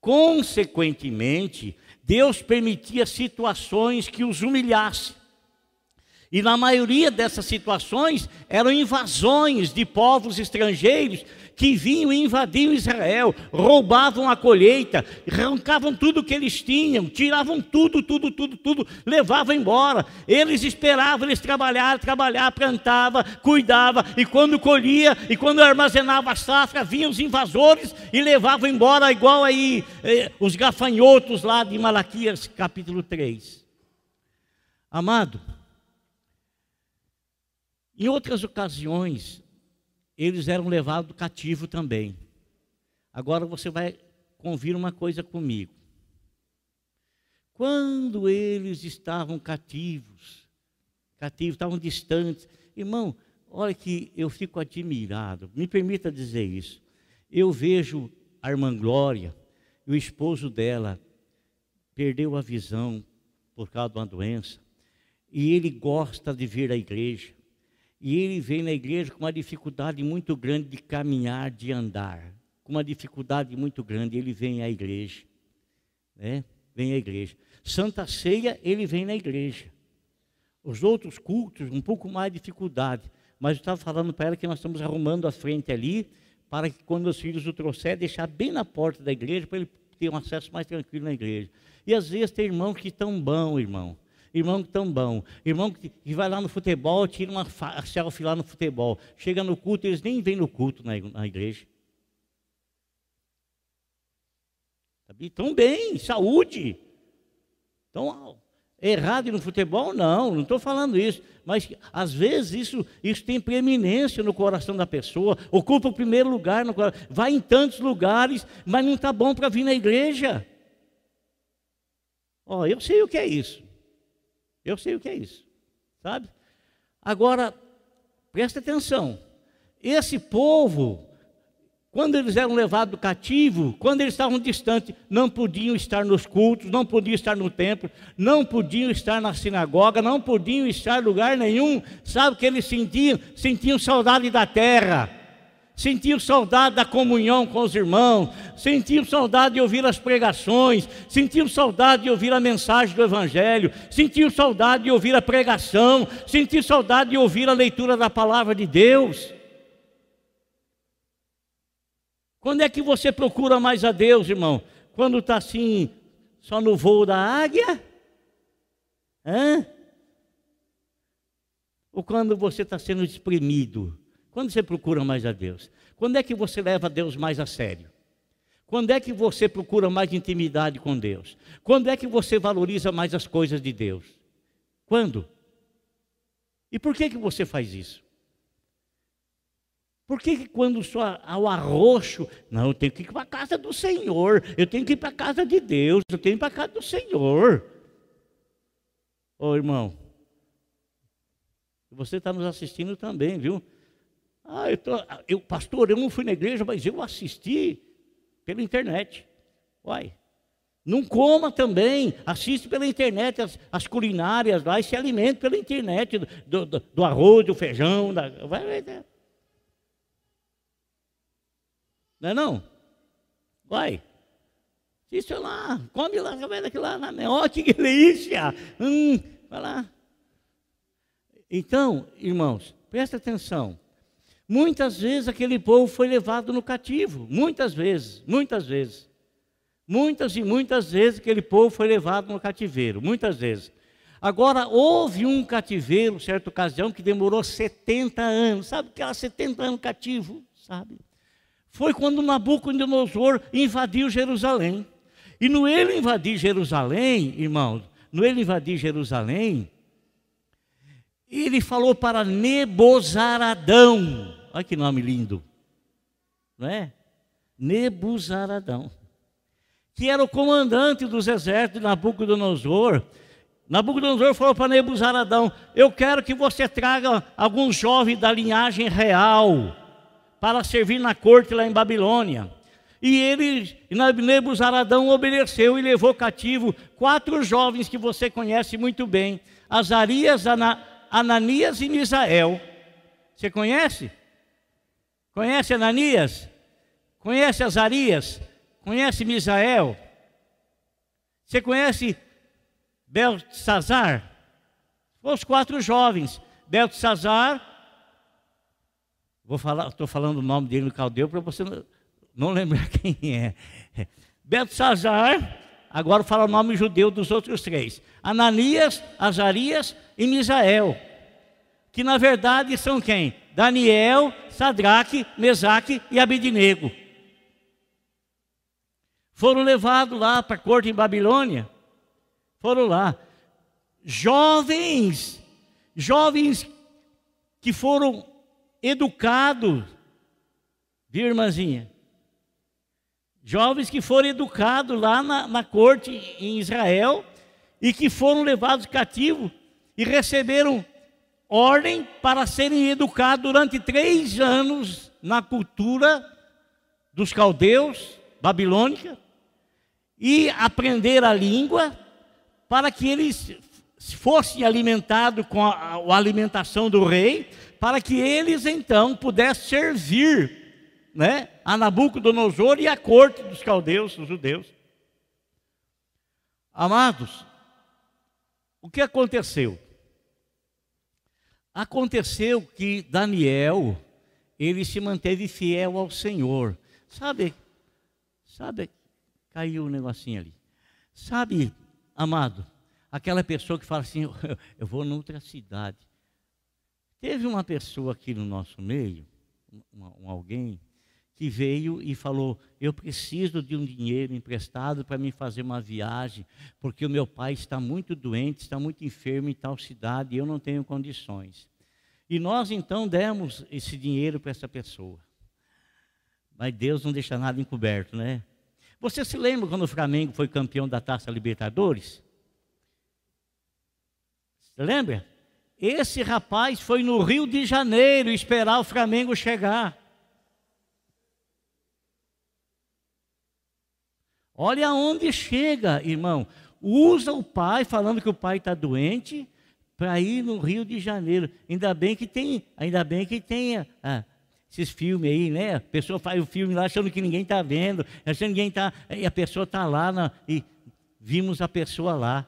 Consequentemente, Deus permitia situações que os humilhassem. E na maioria dessas situações eram invasões de povos estrangeiros que vinham e invadiam Israel, roubavam a colheita, arrancavam tudo que eles tinham, tiravam tudo, tudo, tudo, tudo, levavam embora. Eles esperavam, eles trabalhavam, trabalhavam, plantavam, cuidavam, e quando colhia, e quando armazenava a safra, vinham os invasores e levavam embora, igual aí eh, os gafanhotos lá de Malaquias capítulo 3. Amado, em outras ocasiões, eles eram levados cativo também. Agora você vai convir uma coisa comigo. Quando eles estavam cativos, cativos, estavam distantes, irmão, olha que eu fico admirado, me permita dizer isso. Eu vejo a irmã Glória e o esposo dela perdeu a visão por causa de uma doença, e ele gosta de vir à igreja E ele vem na igreja com uma dificuldade muito grande de caminhar, de andar. Com uma dificuldade muito grande, ele vem à igreja. Né? Vem à igreja. Santa Ceia, ele vem na igreja. Os outros cultos, um pouco mais de dificuldade. Mas eu estava falando para ela que nós estamos arrumando a frente ali, para que quando os filhos o trouxer, deixar bem na porta da igreja, para ele ter um acesso mais tranquilo na igreja. E às vezes tem irmãos que estão bom, irmão. Irmão tão bom. Irmão que, que vai lá no futebol, tira uma selfie lá no futebol. Chega no culto, eles nem vêm no culto na, na igreja. Estão bem, saúde. Estão errado no futebol? Não, não estou falando isso. Mas às vezes isso, isso tem preeminência no coração da pessoa, ocupa o primeiro lugar no vai em tantos lugares, mas não está bom para vir na igreja. Ó, eu sei o que é isso. Eu sei o que é isso, sabe? Agora, presta atenção. Esse povo, quando eles eram levados cativo, quando eles estavam distantes, não podiam estar nos cultos, não podiam estar no templo, não podiam estar na sinagoga, não podiam estar em lugar nenhum. Sabe o que eles sentiam? Sentiam saudade da terra sentiu saudade da comunhão com os irmãos, sentiu saudade de ouvir as pregações, sentiu saudade de ouvir a mensagem do Evangelho, sentiu saudade de ouvir a pregação, sentiu saudade de ouvir a leitura da palavra de Deus. Quando é que você procura mais a Deus, irmão? Quando está assim, só no voo da águia? Hã? Ou quando você está sendo exprimido? Quando você procura mais a Deus? Quando é que você leva Deus mais a sério? Quando é que você procura mais intimidade com Deus? Quando é que você valoriza mais as coisas de Deus? Quando? E por que que você faz isso? Por que, que quando só ao arroxo, não, eu tenho que ir para a casa do Senhor, eu tenho que ir para a casa de Deus, eu tenho que ir para a casa do Senhor. Ô irmão, você está nos assistindo também, viu? Ah, eu, tô, eu, pastor, eu não fui na igreja, mas eu assisti pela internet. Uai, não coma também, assiste pela internet as, as culinárias lá e se alimente pela internet do, do, do arroz, do feijão. Da, vai, vai, vai. Não é não? Vai. Isso lá, come lá, vai daqui lá, ó, que delícia. Hum, vai lá. Então, irmãos, presta atenção. Muitas vezes aquele povo foi levado no cativo, muitas vezes, muitas vezes. Muitas e muitas vezes aquele povo foi levado no cativeiro, muitas vezes. Agora, houve um cativeiro, certa ocasião, que demorou 70 anos. Sabe que era 70 anos cativo? Sabe? Foi quando Nabucodonosor invadiu Jerusalém. E no ele invadir Jerusalém, irmãos, no ele invadir Jerusalém, ele falou para Nebozaradão, olha que nome lindo, não é? Nebuzaradão, que era o comandante dos exércitos de Nabucodonosor. Nabucodonosor falou para Nebuzaradão: Eu quero que você traga alguns jovens da linhagem real para servir na corte lá em Babilônia. E ele, Nebuzaradão, obedeceu e levou cativo quatro jovens que você conhece muito bem: Azarias, Ana, Ananias e Misael. Você conhece? Conhece Ananias? Conhece Azarias? Conhece Misael? Você conhece Belsazar? Os quatro jovens. Belsazar, vou falar, estou falando o nome dele no caldeu para você não, não lembrar quem é. Belsazar, agora fala o nome judeu dos outros três. Ananias, Azarias e Misael, que na verdade são quem? Daniel, Sadraque, Mesaque e Abidinego. Foram levados lá para a corte em Babilônia. Foram lá. Jovens, jovens que foram educados, viu, irmãzinha? Jovens que foram educados lá na, na corte em Israel e que foram levados cativos e receberam ordem para serem educados durante três anos na cultura dos caldeus, babilônica, e aprender a língua para que eles fossem alimentados com a, a alimentação do rei, para que eles então pudessem servir né, a Nabucodonosor e a corte dos caldeus, dos judeus. Amados, o que aconteceu? Aconteceu que Daniel, ele se manteve fiel ao Senhor. Sabe, sabe, caiu um negocinho ali. Sabe, amado, aquela pessoa que fala assim, eu vou noutra cidade. Teve uma pessoa aqui no nosso meio, um, alguém, que veio e falou: Eu preciso de um dinheiro emprestado para me fazer uma viagem, porque o meu pai está muito doente, está muito enfermo em tal cidade e eu não tenho condições. E nós então demos esse dinheiro para essa pessoa. Mas Deus não deixa nada encoberto, né? Você se lembra quando o Flamengo foi campeão da Taça Libertadores? Você lembra? Esse rapaz foi no Rio de Janeiro esperar o Flamengo chegar. Olha aonde chega, irmão. Usa o pai falando que o pai está doente para ir no Rio de Janeiro. Ainda bem que tem, ainda bem que tem ah, esses filmes aí, né? A pessoa faz o filme lá achando que ninguém está vendo, achando que ninguém está, e a pessoa está lá na, e vimos a pessoa lá.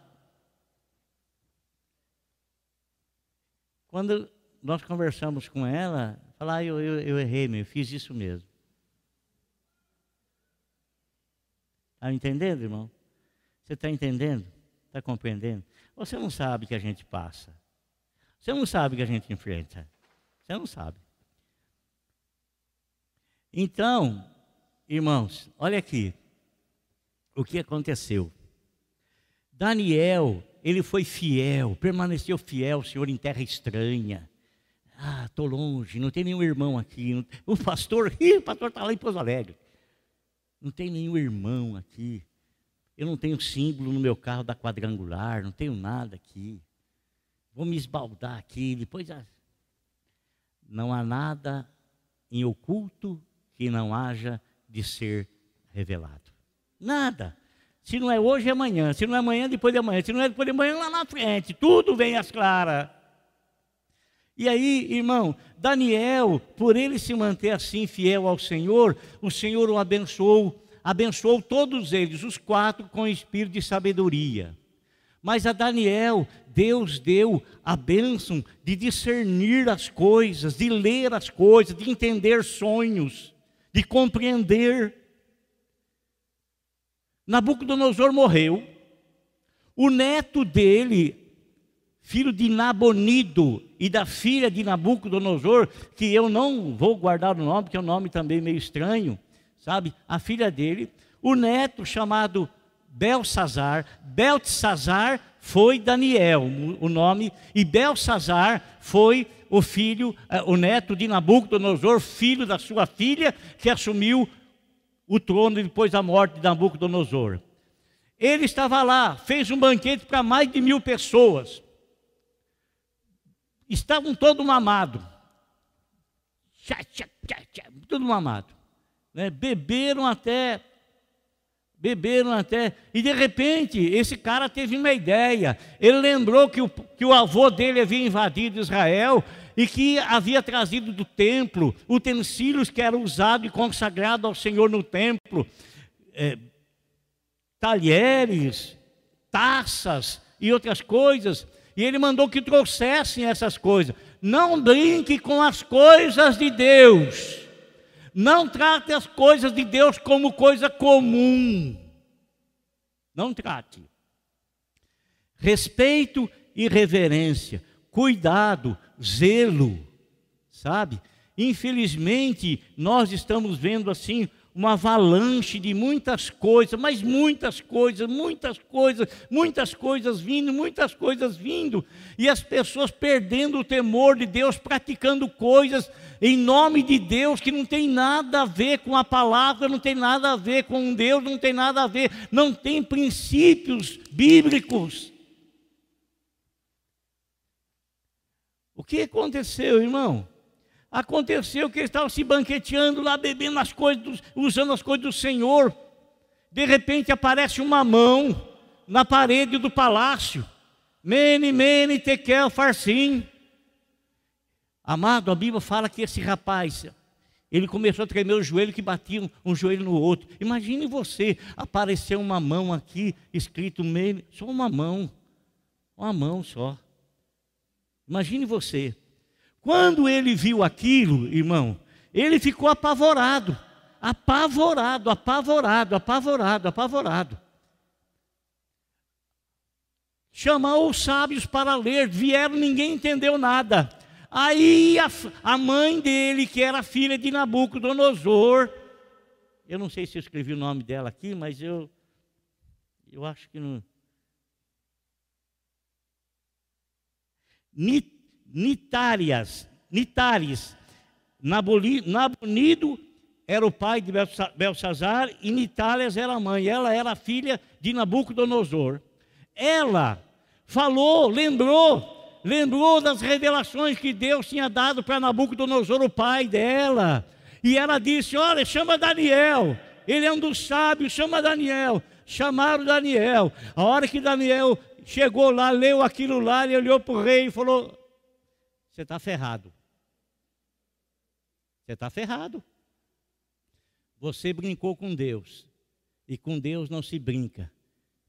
Quando nós conversamos com ela, falar, ah, eu, eu, eu errei, meu, eu fiz isso mesmo. Está entendendo, irmão? Você está entendendo? Está compreendendo? Você não sabe que a gente passa. Você não sabe que a gente enfrenta. Você não sabe. Então, irmãos, olha aqui. O que aconteceu? Daniel, ele foi fiel, permaneceu fiel, Senhor, em terra estranha. Ah, estou longe, não tem nenhum irmão aqui. O pastor, o pastor está lá em Pouso Alegre. Não tem nenhum irmão aqui. Eu não tenho símbolo no meu carro da quadrangular, não tenho nada aqui. Vou me esbaldar aqui, depois. Não há nada em oculto que não haja de ser revelado. Nada. Se não é hoje, é amanhã. Se não é amanhã, depois de amanhã. Se não é depois de amanhã, lá na frente. Tudo vem às claras. E aí, irmão, Daniel, por ele se manter assim fiel ao Senhor, o Senhor o abençoou, abençoou todos eles, os quatro, com espírito de sabedoria. Mas a Daniel, Deus deu a bênção de discernir as coisas, de ler as coisas, de entender sonhos, de compreender. Nabucodonosor morreu, o neto dele, filho de Nabonido e da filha de Nabucodonosor, que eu não vou guardar o nome, porque é um nome também meio estranho, sabe? A filha dele, o neto chamado Belsazar, Beltesazar foi Daniel, o nome, e Belsazar foi o filho, eh, o neto de Nabucodonosor, filho da sua filha, que assumiu o trono depois da morte de Nabucodonosor. Ele estava lá, fez um banquete para mais de mil pessoas estavam todos mamados. Tudo mamado. Né? Beberam até. Beberam até. E de repente, esse cara teve uma ideia. Ele lembrou que o, que o avô dele havia invadido Israel e que havia trazido do templo utensílios que eram usados e consagrados ao Senhor no templo. É, talheres, taças e outras coisas. E ele mandou que trouxessem essas coisas. Não brinque com as coisas de Deus. Não trate as coisas de Deus como coisa comum. Não trate. Respeito e reverência, cuidado, zelo, sabe? Infelizmente, nós estamos vendo assim uma avalanche de muitas coisas, mas muitas coisas, muitas coisas, muitas coisas vindo, muitas coisas vindo, e as pessoas perdendo o temor de Deus, praticando coisas em nome de Deus que não tem nada a ver com a palavra, não tem nada a ver com Deus, não tem nada a ver, não tem princípios bíblicos. O que aconteceu, irmão? Aconteceu que eles estavam se banqueteando lá, bebendo as coisas, usando as coisas do Senhor. De repente aparece uma mão na parede do palácio. Mene, mene, tekel, farsim. Amado, a Bíblia fala que esse rapaz, ele começou a tremer o joelho que batiam um joelho no outro. Imagine você, aparecer uma mão aqui, escrito meio, só uma mão, uma mão só. Imagine você. Quando ele viu aquilo, irmão, ele ficou apavorado, apavorado, apavorado, apavorado, apavorado. Chamou os sábios para ler, vieram, ninguém entendeu nada. Aí a, a mãe dele, que era filha de Nabucodonosor, eu não sei se eu escrevi o nome dela aqui, mas eu, eu acho que não. Nitárias, Nitares, Nabonido era o pai de Belsazar e Nitálias era a mãe. Ela era a filha de Nabucodonosor. Ela falou, lembrou lembrou das revelações que Deus tinha dado para Nabucodonosor, o pai dela. E ela disse: Olha, chama Daniel, ele é um dos sábios, chama Daniel. Chamaram Daniel. A hora que Daniel chegou lá, leu aquilo lá, ele olhou para o rei e falou: Você está ferrado. Você está ferrado. Você brincou com Deus. E com Deus não se brinca.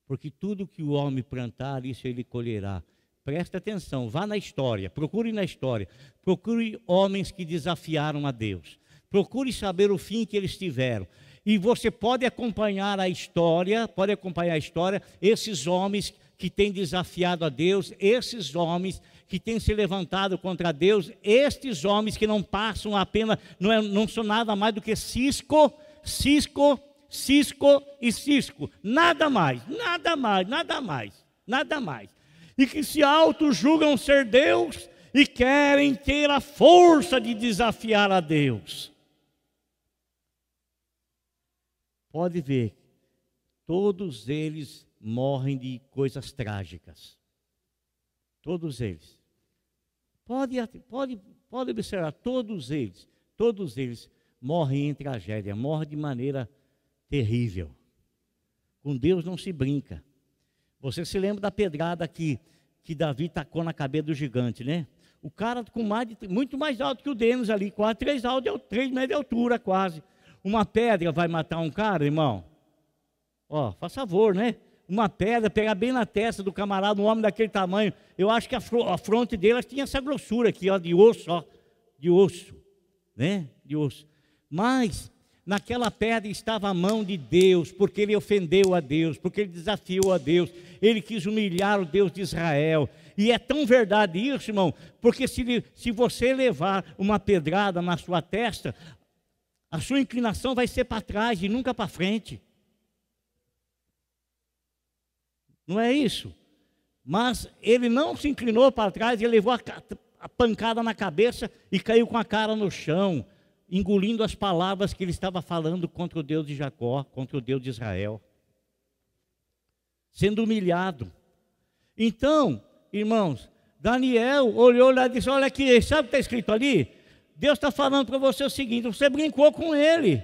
Porque tudo que o homem plantar, isso ele colherá. Preste atenção, vá na história, procure na história, procure homens que desafiaram a Deus, procure saber o fim que eles tiveram. E você pode acompanhar a história, pode acompanhar a história, esses homens que têm desafiado a Deus, esses homens que têm se levantado contra Deus, estes homens que não passam apenas, não, é, não são nada mais do que cisco, cisco, cisco e cisco, nada mais, nada mais, nada mais, nada mais e que se auto-julgam ser Deus e querem ter a força de desafiar a Deus. Pode ver, todos eles morrem de coisas trágicas. Todos eles. Pode, pode, pode observar, todos eles, todos eles morrem em tragédia, morrem de maneira terrível. Com Deus não se brinca. Você se lembra da pedrada que, que Davi tacou na cabeça do gigante, né? O cara com mais de, muito mais alto que o Denis ali, quase três, alto, três metros de altura, quase. Uma pedra vai matar um cara, irmão? Ó, faz favor, né? Uma pedra, pegar bem na testa do camarada, um homem daquele tamanho. Eu acho que a, a fronte dele tinha essa grossura aqui, ó, de osso, ó, de osso, né? De osso. Mas Naquela pedra estava a mão de Deus, porque ele ofendeu a Deus, porque ele desafiou a Deus, ele quis humilhar o Deus de Israel. E é tão verdade isso, irmão, porque se, se você levar uma pedrada na sua testa, a sua inclinação vai ser para trás e nunca para frente. Não é isso? Mas ele não se inclinou para trás, ele levou a, a pancada na cabeça e caiu com a cara no chão engolindo as palavras que ele estava falando contra o Deus de Jacó, contra o Deus de Israel, sendo humilhado. Então, irmãos, Daniel olhou lá e disse: Olha aqui, sabe o que está escrito ali? Deus está falando para você o seguinte: você brincou com ele,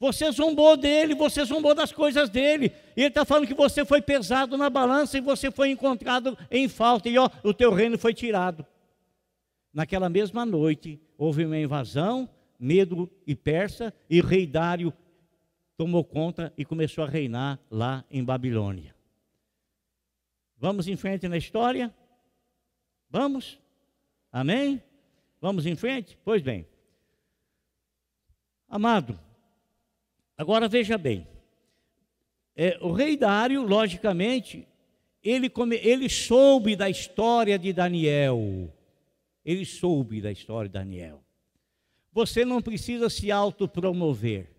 você zombou dele, você zombou das coisas dele. E ele está falando que você foi pesado na balança e você foi encontrado em falta, e ó, o teu reino foi tirado. Naquela mesma noite, houve uma invasão Medo e Persa, e rei Dário tomou conta e começou a reinar lá em Babilônia. Vamos em frente na história? Vamos? Amém? Vamos em frente? Pois bem. Amado, agora veja bem. É, o rei Dário, logicamente, ele, come, ele soube da história de Daniel. Ele soube da história de Daniel. Você não precisa se autopromover.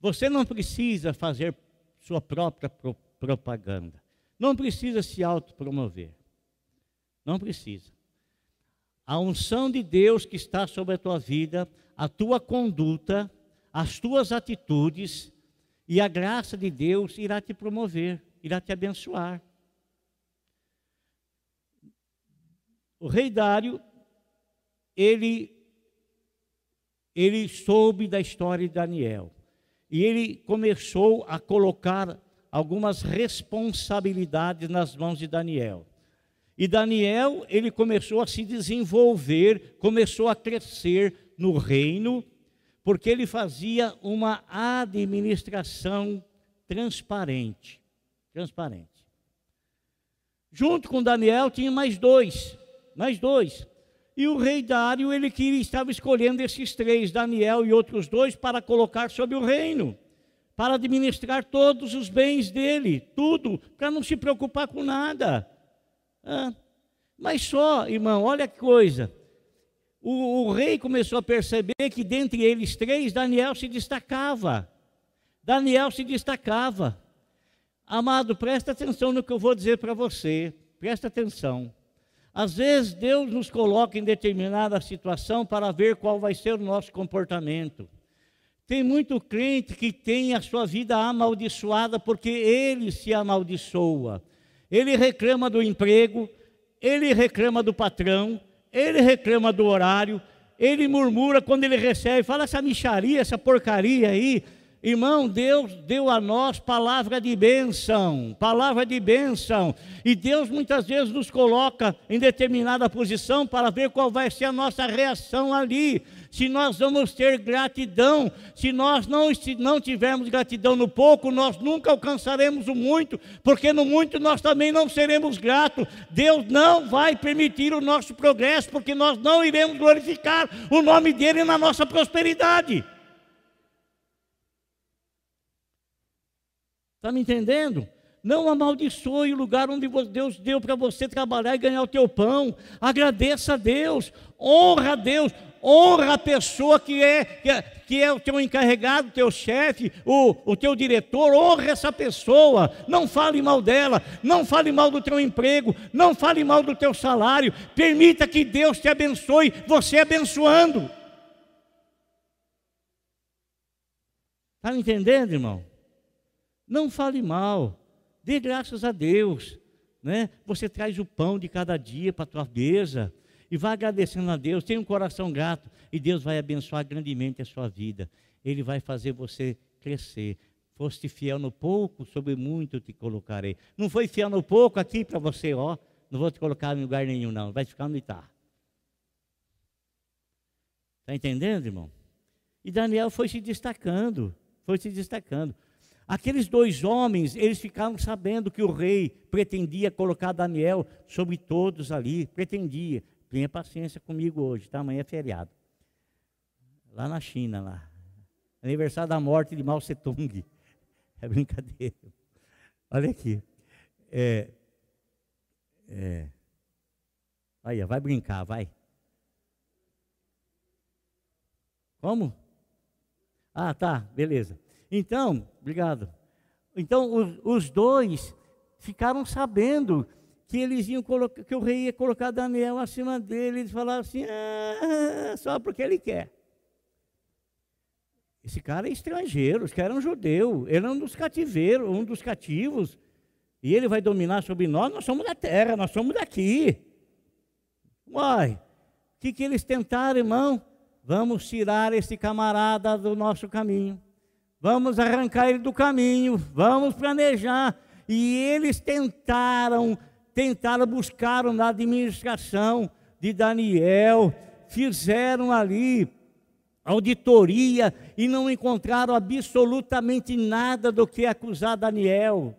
Você não precisa fazer sua própria pro propaganda. Não precisa se autopromover. Não precisa. A unção de Deus que está sobre a tua vida, a tua conduta, as tuas atitudes e a graça de Deus irá te promover, irá te abençoar. O rei Dário, ele ele soube da história de Daniel. E ele começou a colocar algumas responsabilidades nas mãos de Daniel. E Daniel, ele começou a se desenvolver, começou a crescer no reino, porque ele fazia uma administração transparente. Transparente. Junto com Daniel tinha mais dois, mais dois. E o rei Dário, ele queria, estava escolhendo esses três, Daniel e outros dois, para colocar sobre o reino, para administrar todos os bens dele, tudo, para não se preocupar com nada. Ah, mas só, irmão, olha que coisa. O, o, rei começou a perceber que dentre eles três, Daniel se destacava. Daniel se destacava. Amado, presta atenção no que eu vou dizer para você. Presta atenção. Às vezes Deus nos coloca em determinada situação para ver qual vai ser o nosso comportamento. Tem muito crente que tem a sua vida amaldiçoada porque ele se amaldiçoa. Ele reclama do emprego, ele reclama do patrão, ele reclama do horário, ele murmura quando ele recebe, fala essa micharia, essa porcaria aí. Irmão, Deus deu a nós palavra de bênção, palavra de bênção. E Deus muitas vezes nos coloca em determinada posição para ver qual vai ser a nossa reação ali se nós vamos ter gratidão. Se nós não, se não tivermos gratidão no pouco, nós nunca alcançaremos o muito, porque no muito nós também não seremos gratos. Deus não vai permitir o nosso progresso, porque nós não iremos glorificar o nome dEle na nossa prosperidade. Está me entendendo? Não amaldiçoe o lugar onde Deus deu para você trabalhar e ganhar o teu pão. Agradeça a Deus, honra a Deus, honra a pessoa que é, que é, que é o teu encarregado, teu chefe, o, o teu diretor, honra essa pessoa, não fale mal dela, não fale mal do teu emprego, não fale mal do teu salário, permita que Deus te abençoe, você abençoando. Está entendendo, irmão? Não fale mal, dê graças a Deus. Né? Você traz o pão de cada dia para a tua mesa e vá agradecendo a Deus, tenha um coração grato e Deus vai abençoar grandemente a sua vida. Ele vai fazer você crescer. Foste fiel no pouco, sobre muito te colocarei. Não foi fiel no pouco aqui para você, ó. Não vou te colocar em lugar nenhum, não. Vai ficar onde está. Está entendendo, irmão? E Daniel foi se destacando, foi se destacando. Aqueles dois homens, eles ficaram sabendo que o rei pretendia colocar Daniel sobre todos ali, pretendia. Tenha paciência comigo hoje, tá? Amanhã é feriado. Lá na China, lá. Aniversário da morte de Mao Tse Tung. É brincadeira. Olha aqui. É, é, aí, vai brincar, vai. Como? Ah, tá, beleza. Então, obrigado. Então, os dois ficaram sabendo que eles iam colocar, que o rei ia colocar Daniel acima dele, eles falaram assim, ah, só porque ele quer. Esse cara é estrangeiro, esse cara é um judeu, ele é um dos cativeiros, um dos cativos, e ele vai dominar sobre nós, nós somos da terra, nós somos daqui. Uai, o que, que eles tentaram, irmão? Vamos tirar esse camarada do nosso caminho, vamos arrancar ele do caminho, vamos planejar. E eles tentaram tentaram, buscaram na administração de Daniel, fizeram ali auditoria e não encontraram absolutamente nada do que acusar Daniel.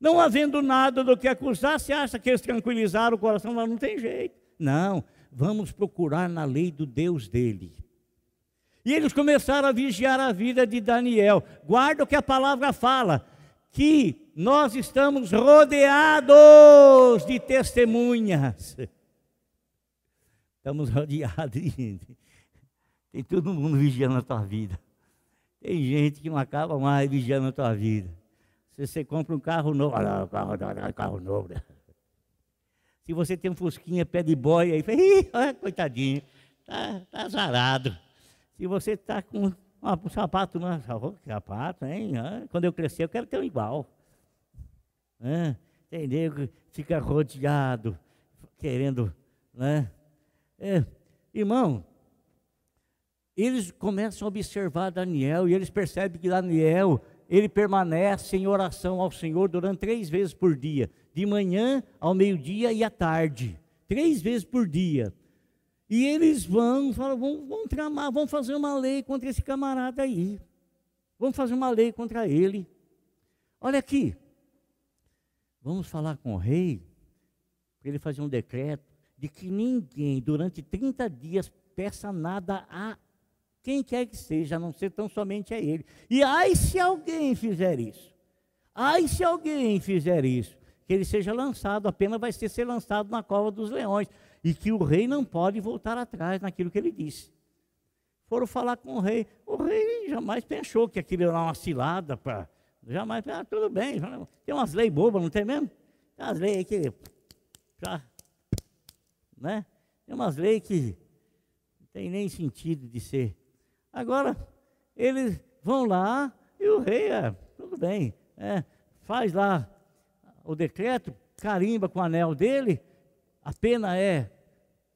Não havendo nada do que acusar, você acha que eles tranquilizaram o coração? Não, não tem jeito. Não, vamos procurar na lei do Deus dele. E eles começaram a vigiar a vida de Daniel. Guarda o que a palavra fala que nós estamos rodeados de testemunhas. Estamos rodeados. Tem todo mundo vigiando a tua vida. Tem gente que não acaba mais vigiando a tua vida. Se você compra um carro novo, olha, carro, carro novo. Né? Se você tem um fusquinha pé de boia, aí, coitadinho, tá, tá azarado. Se você está com ah, um sapato, não, sapato, hein? Ah, quando eu crescer, eu quero ter um igual. Ah, entendeu? Fica rodeado, querendo, né? É, irmão, eles começam a observar Daniel e eles percebem que Daniel ele permanece em oração ao Senhor durante três vezes por dia, de manhã, ao meio-dia e à tarde, três vezes por dia. E eles vão, falam, vão, vão tramar, vão fazer uma lei contra esse camarada aí. Vamos fazer uma lei contra ele. Olha aqui, vamos falar com o rei, para ele fazer um decreto de que ninguém, durante 30 dias, peça nada a quem quer que seja, a não ser tão somente a ele. E ai se alguém fizer isso, ai se alguém fizer isso, que ele seja lançado, a pena vai ser ser lançado na cova dos leões, e que o rei não pode voltar atrás naquilo que ele disse. Foram falar com o rei, o rei jamais pensou que aquilo era uma cilada para. Jamais, ah, tudo bem, tem umas leis bobas, não tem mesmo? Tem umas leis que. Já, né? Tem umas leis que não tem nem sentido de ser Agora, eles vão lá e o rei, é, tudo bem, é, faz lá o decreto, carimba com o anel dele, a pena é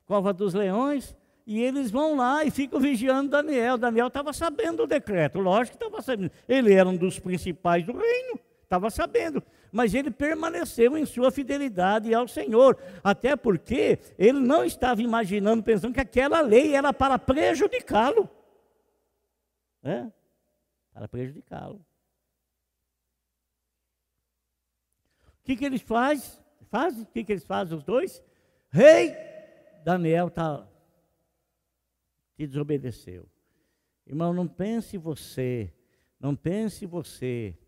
cova dos leões, e eles vão lá e ficam vigiando Daniel. Daniel estava sabendo do decreto, lógico que estava sabendo. Ele era um dos principais do reino, estava sabendo. Mas ele permaneceu em sua fidelidade ao Senhor, até porque ele não estava imaginando, pensando que aquela lei era para prejudicá-lo né? para prejudicá-lo. O que, que eles fazem? Fazem? O que, que eles fazem, os dois? Rei Daniel tá, te desobedeceu. Irmão, não pense você, não pense você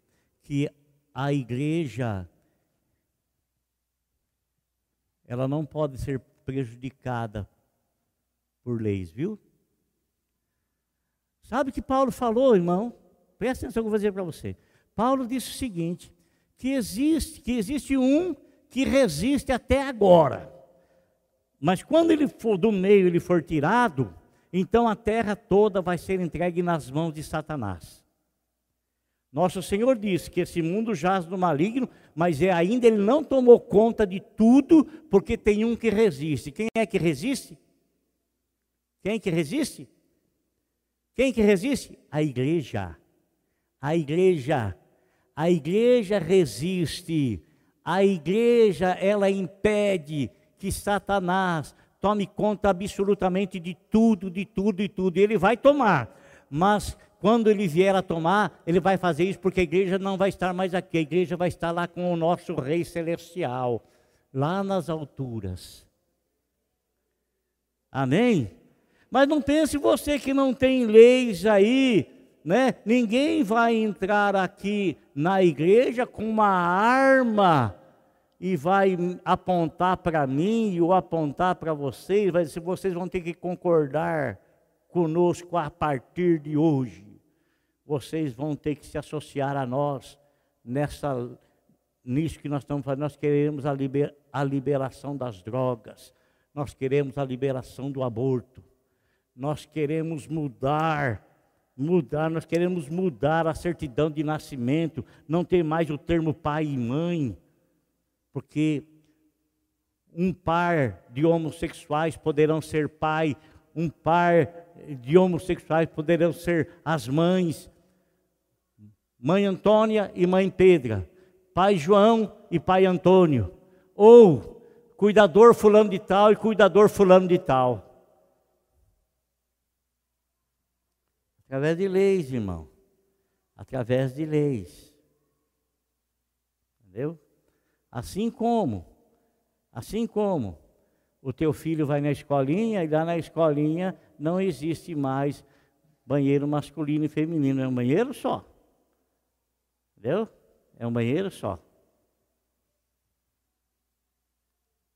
que a igreja ela não pode ser prejudicada por leis, viu? Sabe o que Paulo falou, irmão? Presta atenção que eu vou dizer para você. Paulo disse o seguinte: que existe, que existe um que resiste até agora. Mas quando ele for do meio, ele for tirado, então a terra toda vai ser entregue nas mãos de Satanás. Nosso Senhor disse que esse mundo jaz no maligno, mas é ainda ele não tomou conta de tudo, porque tem um que resiste. Quem é que resiste? Quem que resiste? Quem que resiste? A igreja. A igreja. A igreja resiste. A igreja, ela impede que Satanás tome conta absolutamente de tudo, de tudo e tudo. Ele vai tomar, mas quando ele vier a tomar, ele vai fazer isso porque a igreja não vai estar mais aqui, a igreja vai estar lá com o nosso Rei Celestial, lá nas alturas. Amém? Mas não pense você que não tem leis aí, né? Ninguém vai entrar aqui na igreja com uma arma e vai apontar para mim ou apontar para vocês, vai dizer, vocês vão ter que concordar conosco a partir de hoje. Vocês vão ter que se associar a nós nessa nisso que nós estamos fazendo. Nós queremos a, liber, a liberação das drogas. Nós queremos a liberação do aborto nós queremos mudar, mudar, nós queremos mudar a certidão de nascimento, não ter mais o termo pai e mãe, porque um par de homossexuais poderão ser pai, um par de homossexuais poderão ser as mães, mãe Antônia e mãe Pedra, pai João e pai Antônio, ou cuidador fulano de tal e cuidador fulano de tal. Através de leis, irmão. Através de leis. Entendeu? Assim como, assim como o teu filho vai na escolinha e lá na escolinha não existe mais banheiro masculino e feminino, é um banheiro só. Entendeu? É um banheiro só.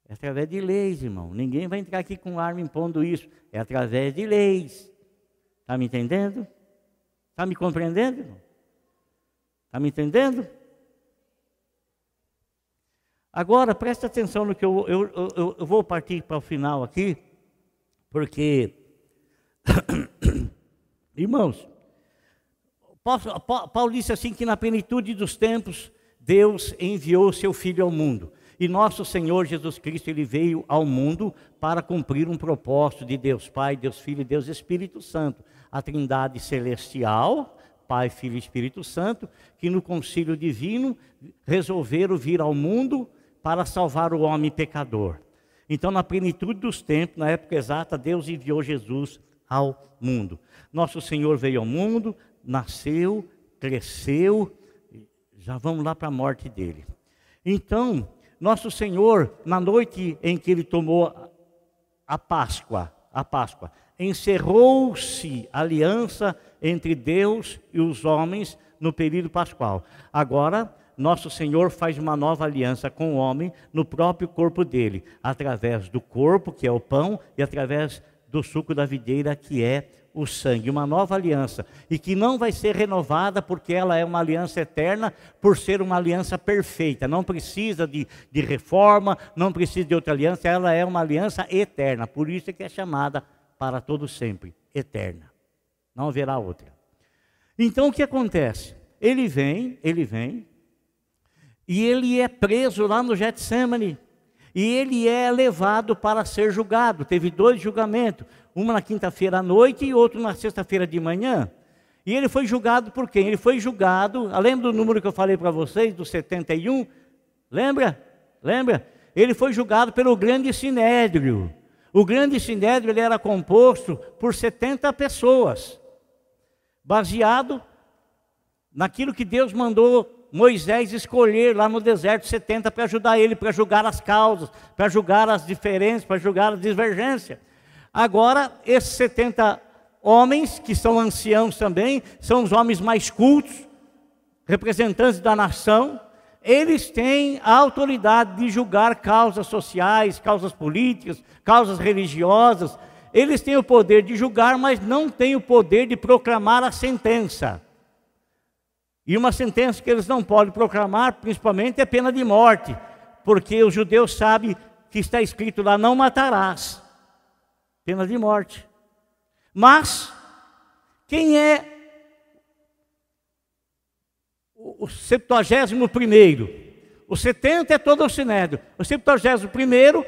É através de leis, irmão. Ninguém vai entrar aqui com arma impondo isso. É através de leis. Está me entendendo? Está me compreendendo? Está me entendendo? Agora, preste atenção no que eu, eu, eu, eu vou partir para o final aqui, porque, irmãos, Paulo disse assim que na plenitude dos tempos, Deus enviou seu Filho ao mundo. E nosso Senhor Jesus Cristo, ele veio ao mundo para cumprir um propósito de Deus Pai, Deus Filho e Deus Espírito Santo a trindade celestial Pai, Filho e Espírito Santo, que no concílio divino resolveram vir ao mundo para salvar o homem pecador. Então, na plenitude dos tempos, na época exata, Deus enviou Jesus ao mundo. Nosso Senhor veio ao mundo, nasceu, cresceu, já vamos lá para a morte dele. Então, nosso Senhor, na noite em que ele tomou a Páscoa, a Páscoa, encerrou-se a aliança entre Deus e os homens no período pascual. Agora, nosso Senhor faz uma nova aliança com o homem no próprio corpo dele, através do corpo, que é o pão, e através do suco da videira, que é o sangue, uma nova aliança, e que não vai ser renovada porque ela é uma aliança eterna, por ser uma aliança perfeita, não precisa de, de reforma, não precisa de outra aliança, ela é uma aliança eterna, por isso é que é chamada para todo sempre, eterna. Não haverá outra. Então o que acontece? Ele vem, ele vem, e ele é preso lá no Getsemane. E ele é levado para ser julgado. Teve dois julgamentos, uma na quinta-feira à noite e outro na sexta-feira de manhã. E ele foi julgado por quem? Ele foi julgado, lembra do número que eu falei para vocês, do 71? Lembra? Lembra? Ele foi julgado pelo grande sinédrio. O grande sinédrio ele era composto por 70 pessoas, baseado naquilo que Deus mandou Moisés escolher lá no deserto 70 para ajudar ele, para julgar as causas, para julgar as diferenças, para julgar as divergências. Agora, esses 70 homens, que são anciãos também, são os homens mais cultos, representantes da nação, eles têm a autoridade de julgar causas sociais, causas políticas, causas religiosas. Eles têm o poder de julgar, mas não têm o poder de proclamar a sentença. E uma sentença que eles não podem proclamar, principalmente, é pena de morte, porque os judeus sabem que está escrito lá: não matarás pena de morte. Mas, quem é o septuagésimo primeiro? O 70 é todo o sinédrio. O septuagésimo primeiro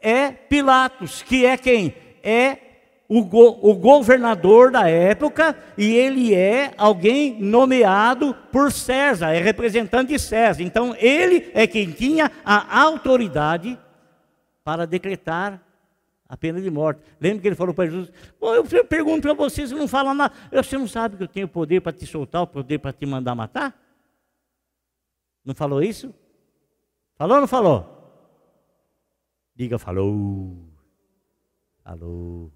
é Pilatos, que é quem? É o, go, o, governador da época e ele é alguém nomeado por César, é representante de César. Então ele é quem tinha a autoridade para decretar a pena de morte. Lembra que ele falou para Jesus: Eu pergunto para você, você não fala nada. Você não sabe que eu tenho poder para te soltar, o poder para te mandar matar? Não falou isso? Falou ou não falou? Diga, falou. Falou.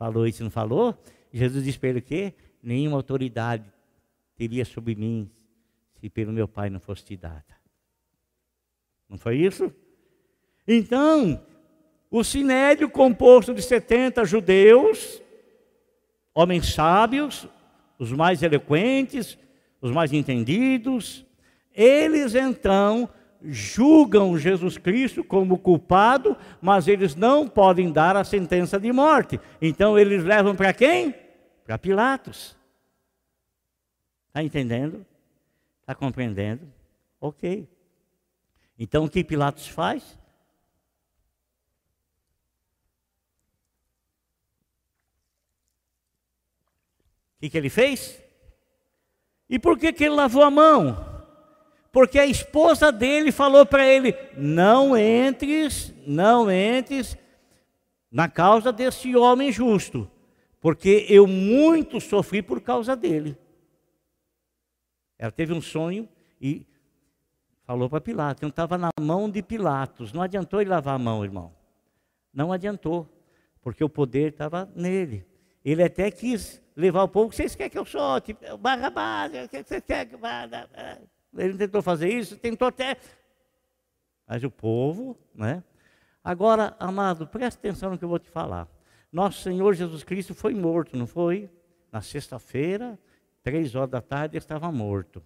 Falou isso, não falou? Jesus disse para ele o quê? Nenhuma autoridade teria sobre mim se pelo meu Pai não fosse te dada. Não foi isso? Então, o sinédrio, composto de 70 judeus, homens sábios, os mais eloquentes, os mais entendidos, eles então julgam Jesus Cristo como culpado, mas eles não podem dar a sentença de morte. Então eles levam para quem? Para Pilatos. Está entendendo? Está compreendendo? Ok. Então o que Pilatos faz? que, que ele fez? E por que, que ele lavou a mão? Porque a esposa dele falou para ele: não entres, não entres na causa desse homem justo, porque eu muito sofri por causa dele. Ela teve um sonho e falou para Pilatos, não estava na mão de Pilatos, não adiantou ele lavar a mão, irmão. Não adiantou, porque o poder estava nele. Ele até quis levar o povo, vocês querem que eu solte? Barrabás, vocês querem que... Ele tentou fazer isso, tentou até... Mas o povo, né? Agora, amado, preste atenção no que eu vou te falar. Nosso Senhor Jesus Cristo foi morto, não foi? Na sexta-feira, três horas da tarde, ele estava morto.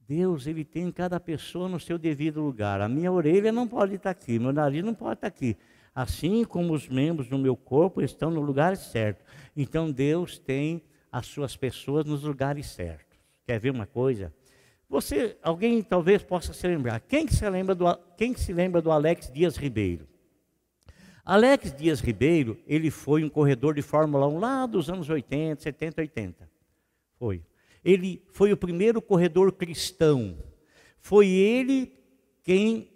Deus, Ele tem cada pessoa no seu devido lugar. A minha orelha não pode estar aqui, meu nariz não pode estar aqui assim como os membros do meu corpo estão no lugar certo. Então Deus tem as suas pessoas nos lugares certos. Quer ver uma coisa? Você, alguém talvez possa se lembrar. Quem que se lembra do, quem que se lembra do Alex Dias Ribeiro? Alex Dias Ribeiro, ele foi um corredor de Fórmula 1 lá dos anos 80, 70, 80. Foi. Ele foi o primeiro corredor cristão. Foi ele quem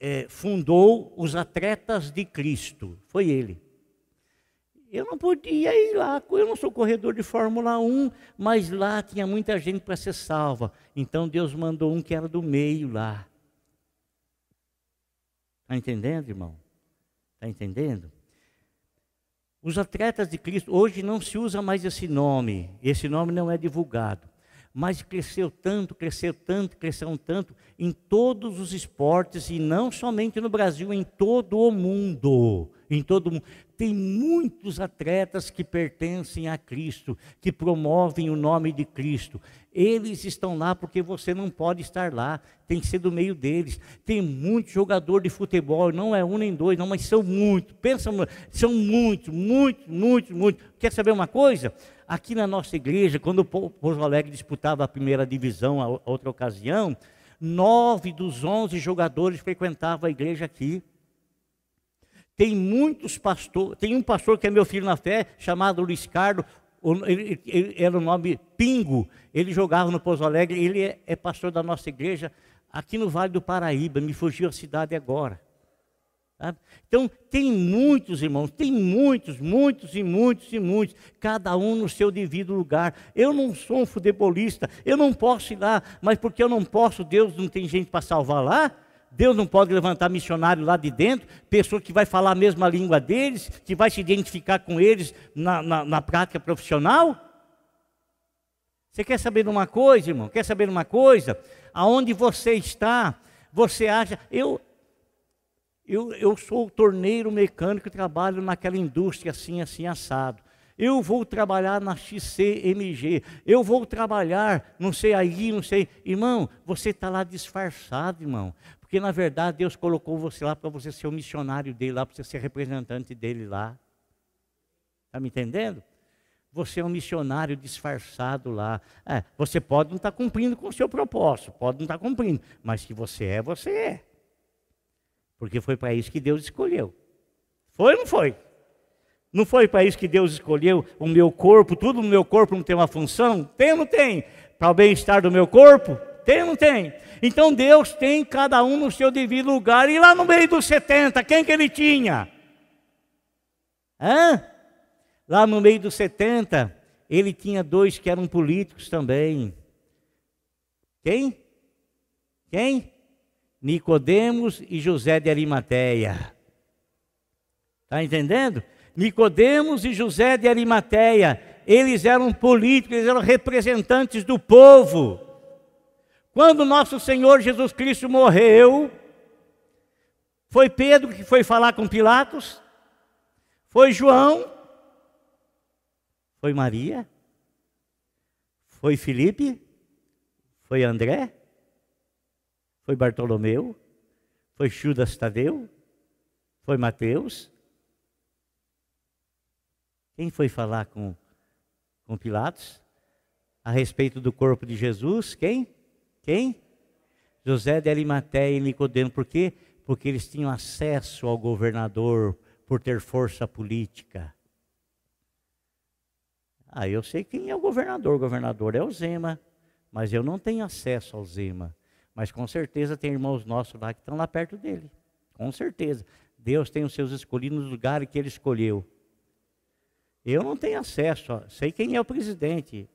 é, fundou os Atletas de Cristo. Foi ele. Eu não podia ir lá, eu não sou corredor de Fórmula 1, mas lá tinha muita gente para ser salva. Então Deus mandou um que era do meio lá. Está entendendo, irmão? Está entendendo? Os atletas de Cristo, hoje não se usa mais esse nome, esse nome não é divulgado mas cresceu tanto, cresceu tanto, cresceu tanto em todos os esportes e não somente no Brasil, em todo o mundo. Em todo mundo. Tem muitos atletas que pertencem a Cristo, que promovem o nome de Cristo. Eles estão lá porque você não pode estar lá, tem que ser do meio deles. Tem muito jogador de futebol, não é um nem dois, não, mas são muitos. Pensa, são muitos, muitos, muitos, muitos. Quer saber uma coisa? Aqui na nossa igreja, quando o Pouso Alegre disputava a primeira divisão, a outra ocasião, nove dos onze jogadores frequentavam a igreja aqui. Tem muitos pastores, tem um pastor que é meu filho na fé, chamado Luiz Carlos, ele, ele, era o nome Pingo, ele jogava no Pouso Alegre, ele é, é pastor da nossa igreja aqui no Vale do Paraíba, me fugiu a cidade agora. Então, tem muitos irmãos, tem muitos, muitos e muitos e muitos, cada um no seu devido lugar. Eu não sou um futebolista, eu não posso ir lá, mas porque eu não posso, Deus não tem gente para salvar lá? Deus não pode levantar missionário lá de dentro, pessoa que vai falar a mesma língua deles, que vai se identificar com eles na, na, na prática profissional? Você quer saber de uma coisa, irmão? Quer saber de uma coisa? Aonde você está, você acha. Eu, eu, eu sou torneiro mecânico, trabalho naquela indústria assim, assim, assado. Eu vou trabalhar na XCMG. Eu vou trabalhar, não sei aí, não sei. Irmão, você está lá disfarçado, irmão. Porque na verdade Deus colocou você lá para você ser o missionário dele lá, para você ser representante dele lá. Está me entendendo? Você é um missionário disfarçado lá. É, você pode não estar tá cumprindo com o seu propósito, pode não estar tá cumprindo, mas que você é, você é. Porque foi para isso que Deus escolheu. Foi ou não foi? Não foi para isso que Deus escolheu o meu corpo, tudo no meu corpo não tem uma função? Tem ou não tem? Para o bem-estar do meu corpo? Tem ou não tem? Então Deus tem cada um no seu devido lugar. E lá no meio dos 70, quem que ele tinha? Hã? Lá no meio dos 70, ele tinha dois que eram políticos também. Quem? Quem? Nicodemos e José de Arimateia. Está entendendo? Nicodemos e José de Arimateia, eles eram políticos, eles eram representantes do povo. Quando nosso Senhor Jesus Cristo morreu, foi Pedro que foi falar com Pilatos? Foi João? Foi Maria? Foi Felipe? Foi André? Foi Bartolomeu? Foi Judas Tadeu? Foi Mateus? Quem foi falar com, com Pilatos a respeito do corpo de Jesus? Quem? Quem? José de Arimateia e Nicodemo. Por quê? Porque eles tinham acesso ao governador por ter força política. Ah, eu sei quem é o governador. O governador é o Zema, mas eu não tenho acesso ao Zema. Mas com certeza tem irmãos nossos lá que estão lá perto dele. Com certeza. Deus tem os seus escolhidos nos lugares que ele escolheu. Eu não tenho acesso, sei quem é o presidente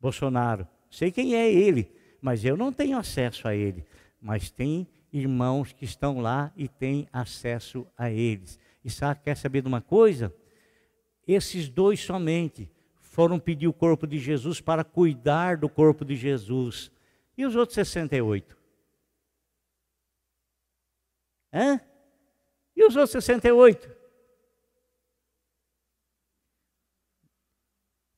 Bolsonaro, sei quem é ele, mas eu não tenho acesso a ele. Mas tem irmãos que estão lá e têm acesso a eles. E sabe, quer saber de uma coisa? Esses dois somente foram pedir o corpo de Jesus para cuidar do corpo de Jesus. E os outros 68? Hã? E os outros 68?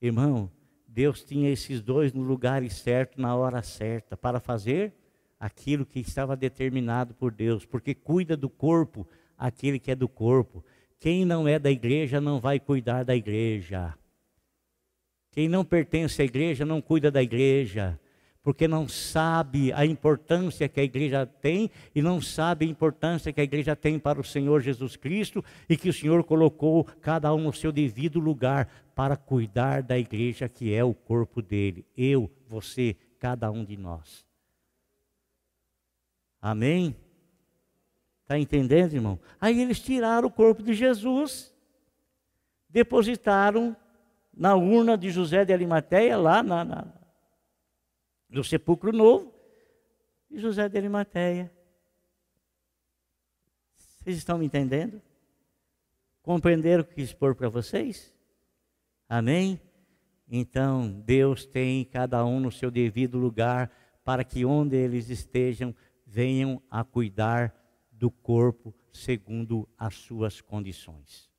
Irmão, Deus tinha esses dois no lugar certo, na hora certa, para fazer aquilo que estava determinado por Deus, porque cuida do corpo aquele que é do corpo. Quem não é da igreja não vai cuidar da igreja. Quem não pertence à igreja não cuida da igreja. Porque não sabe a importância que a igreja tem e não sabe a importância que a igreja tem para o Senhor Jesus Cristo e que o Senhor colocou cada um no seu devido lugar para cuidar da igreja que é o corpo dele. Eu, você, cada um de nós. Amém? Está entendendo, irmão? Aí eles tiraram o corpo de Jesus, depositaram na urna de José de Arimateia, lá na, na do sepulcro novo, e José de Arimateia. Vocês estão me entendendo? Compreenderam o que expor para vocês? Amém? Então, Deus tem cada um no seu devido lugar, para que onde eles estejam, venham a cuidar do corpo segundo as suas condições.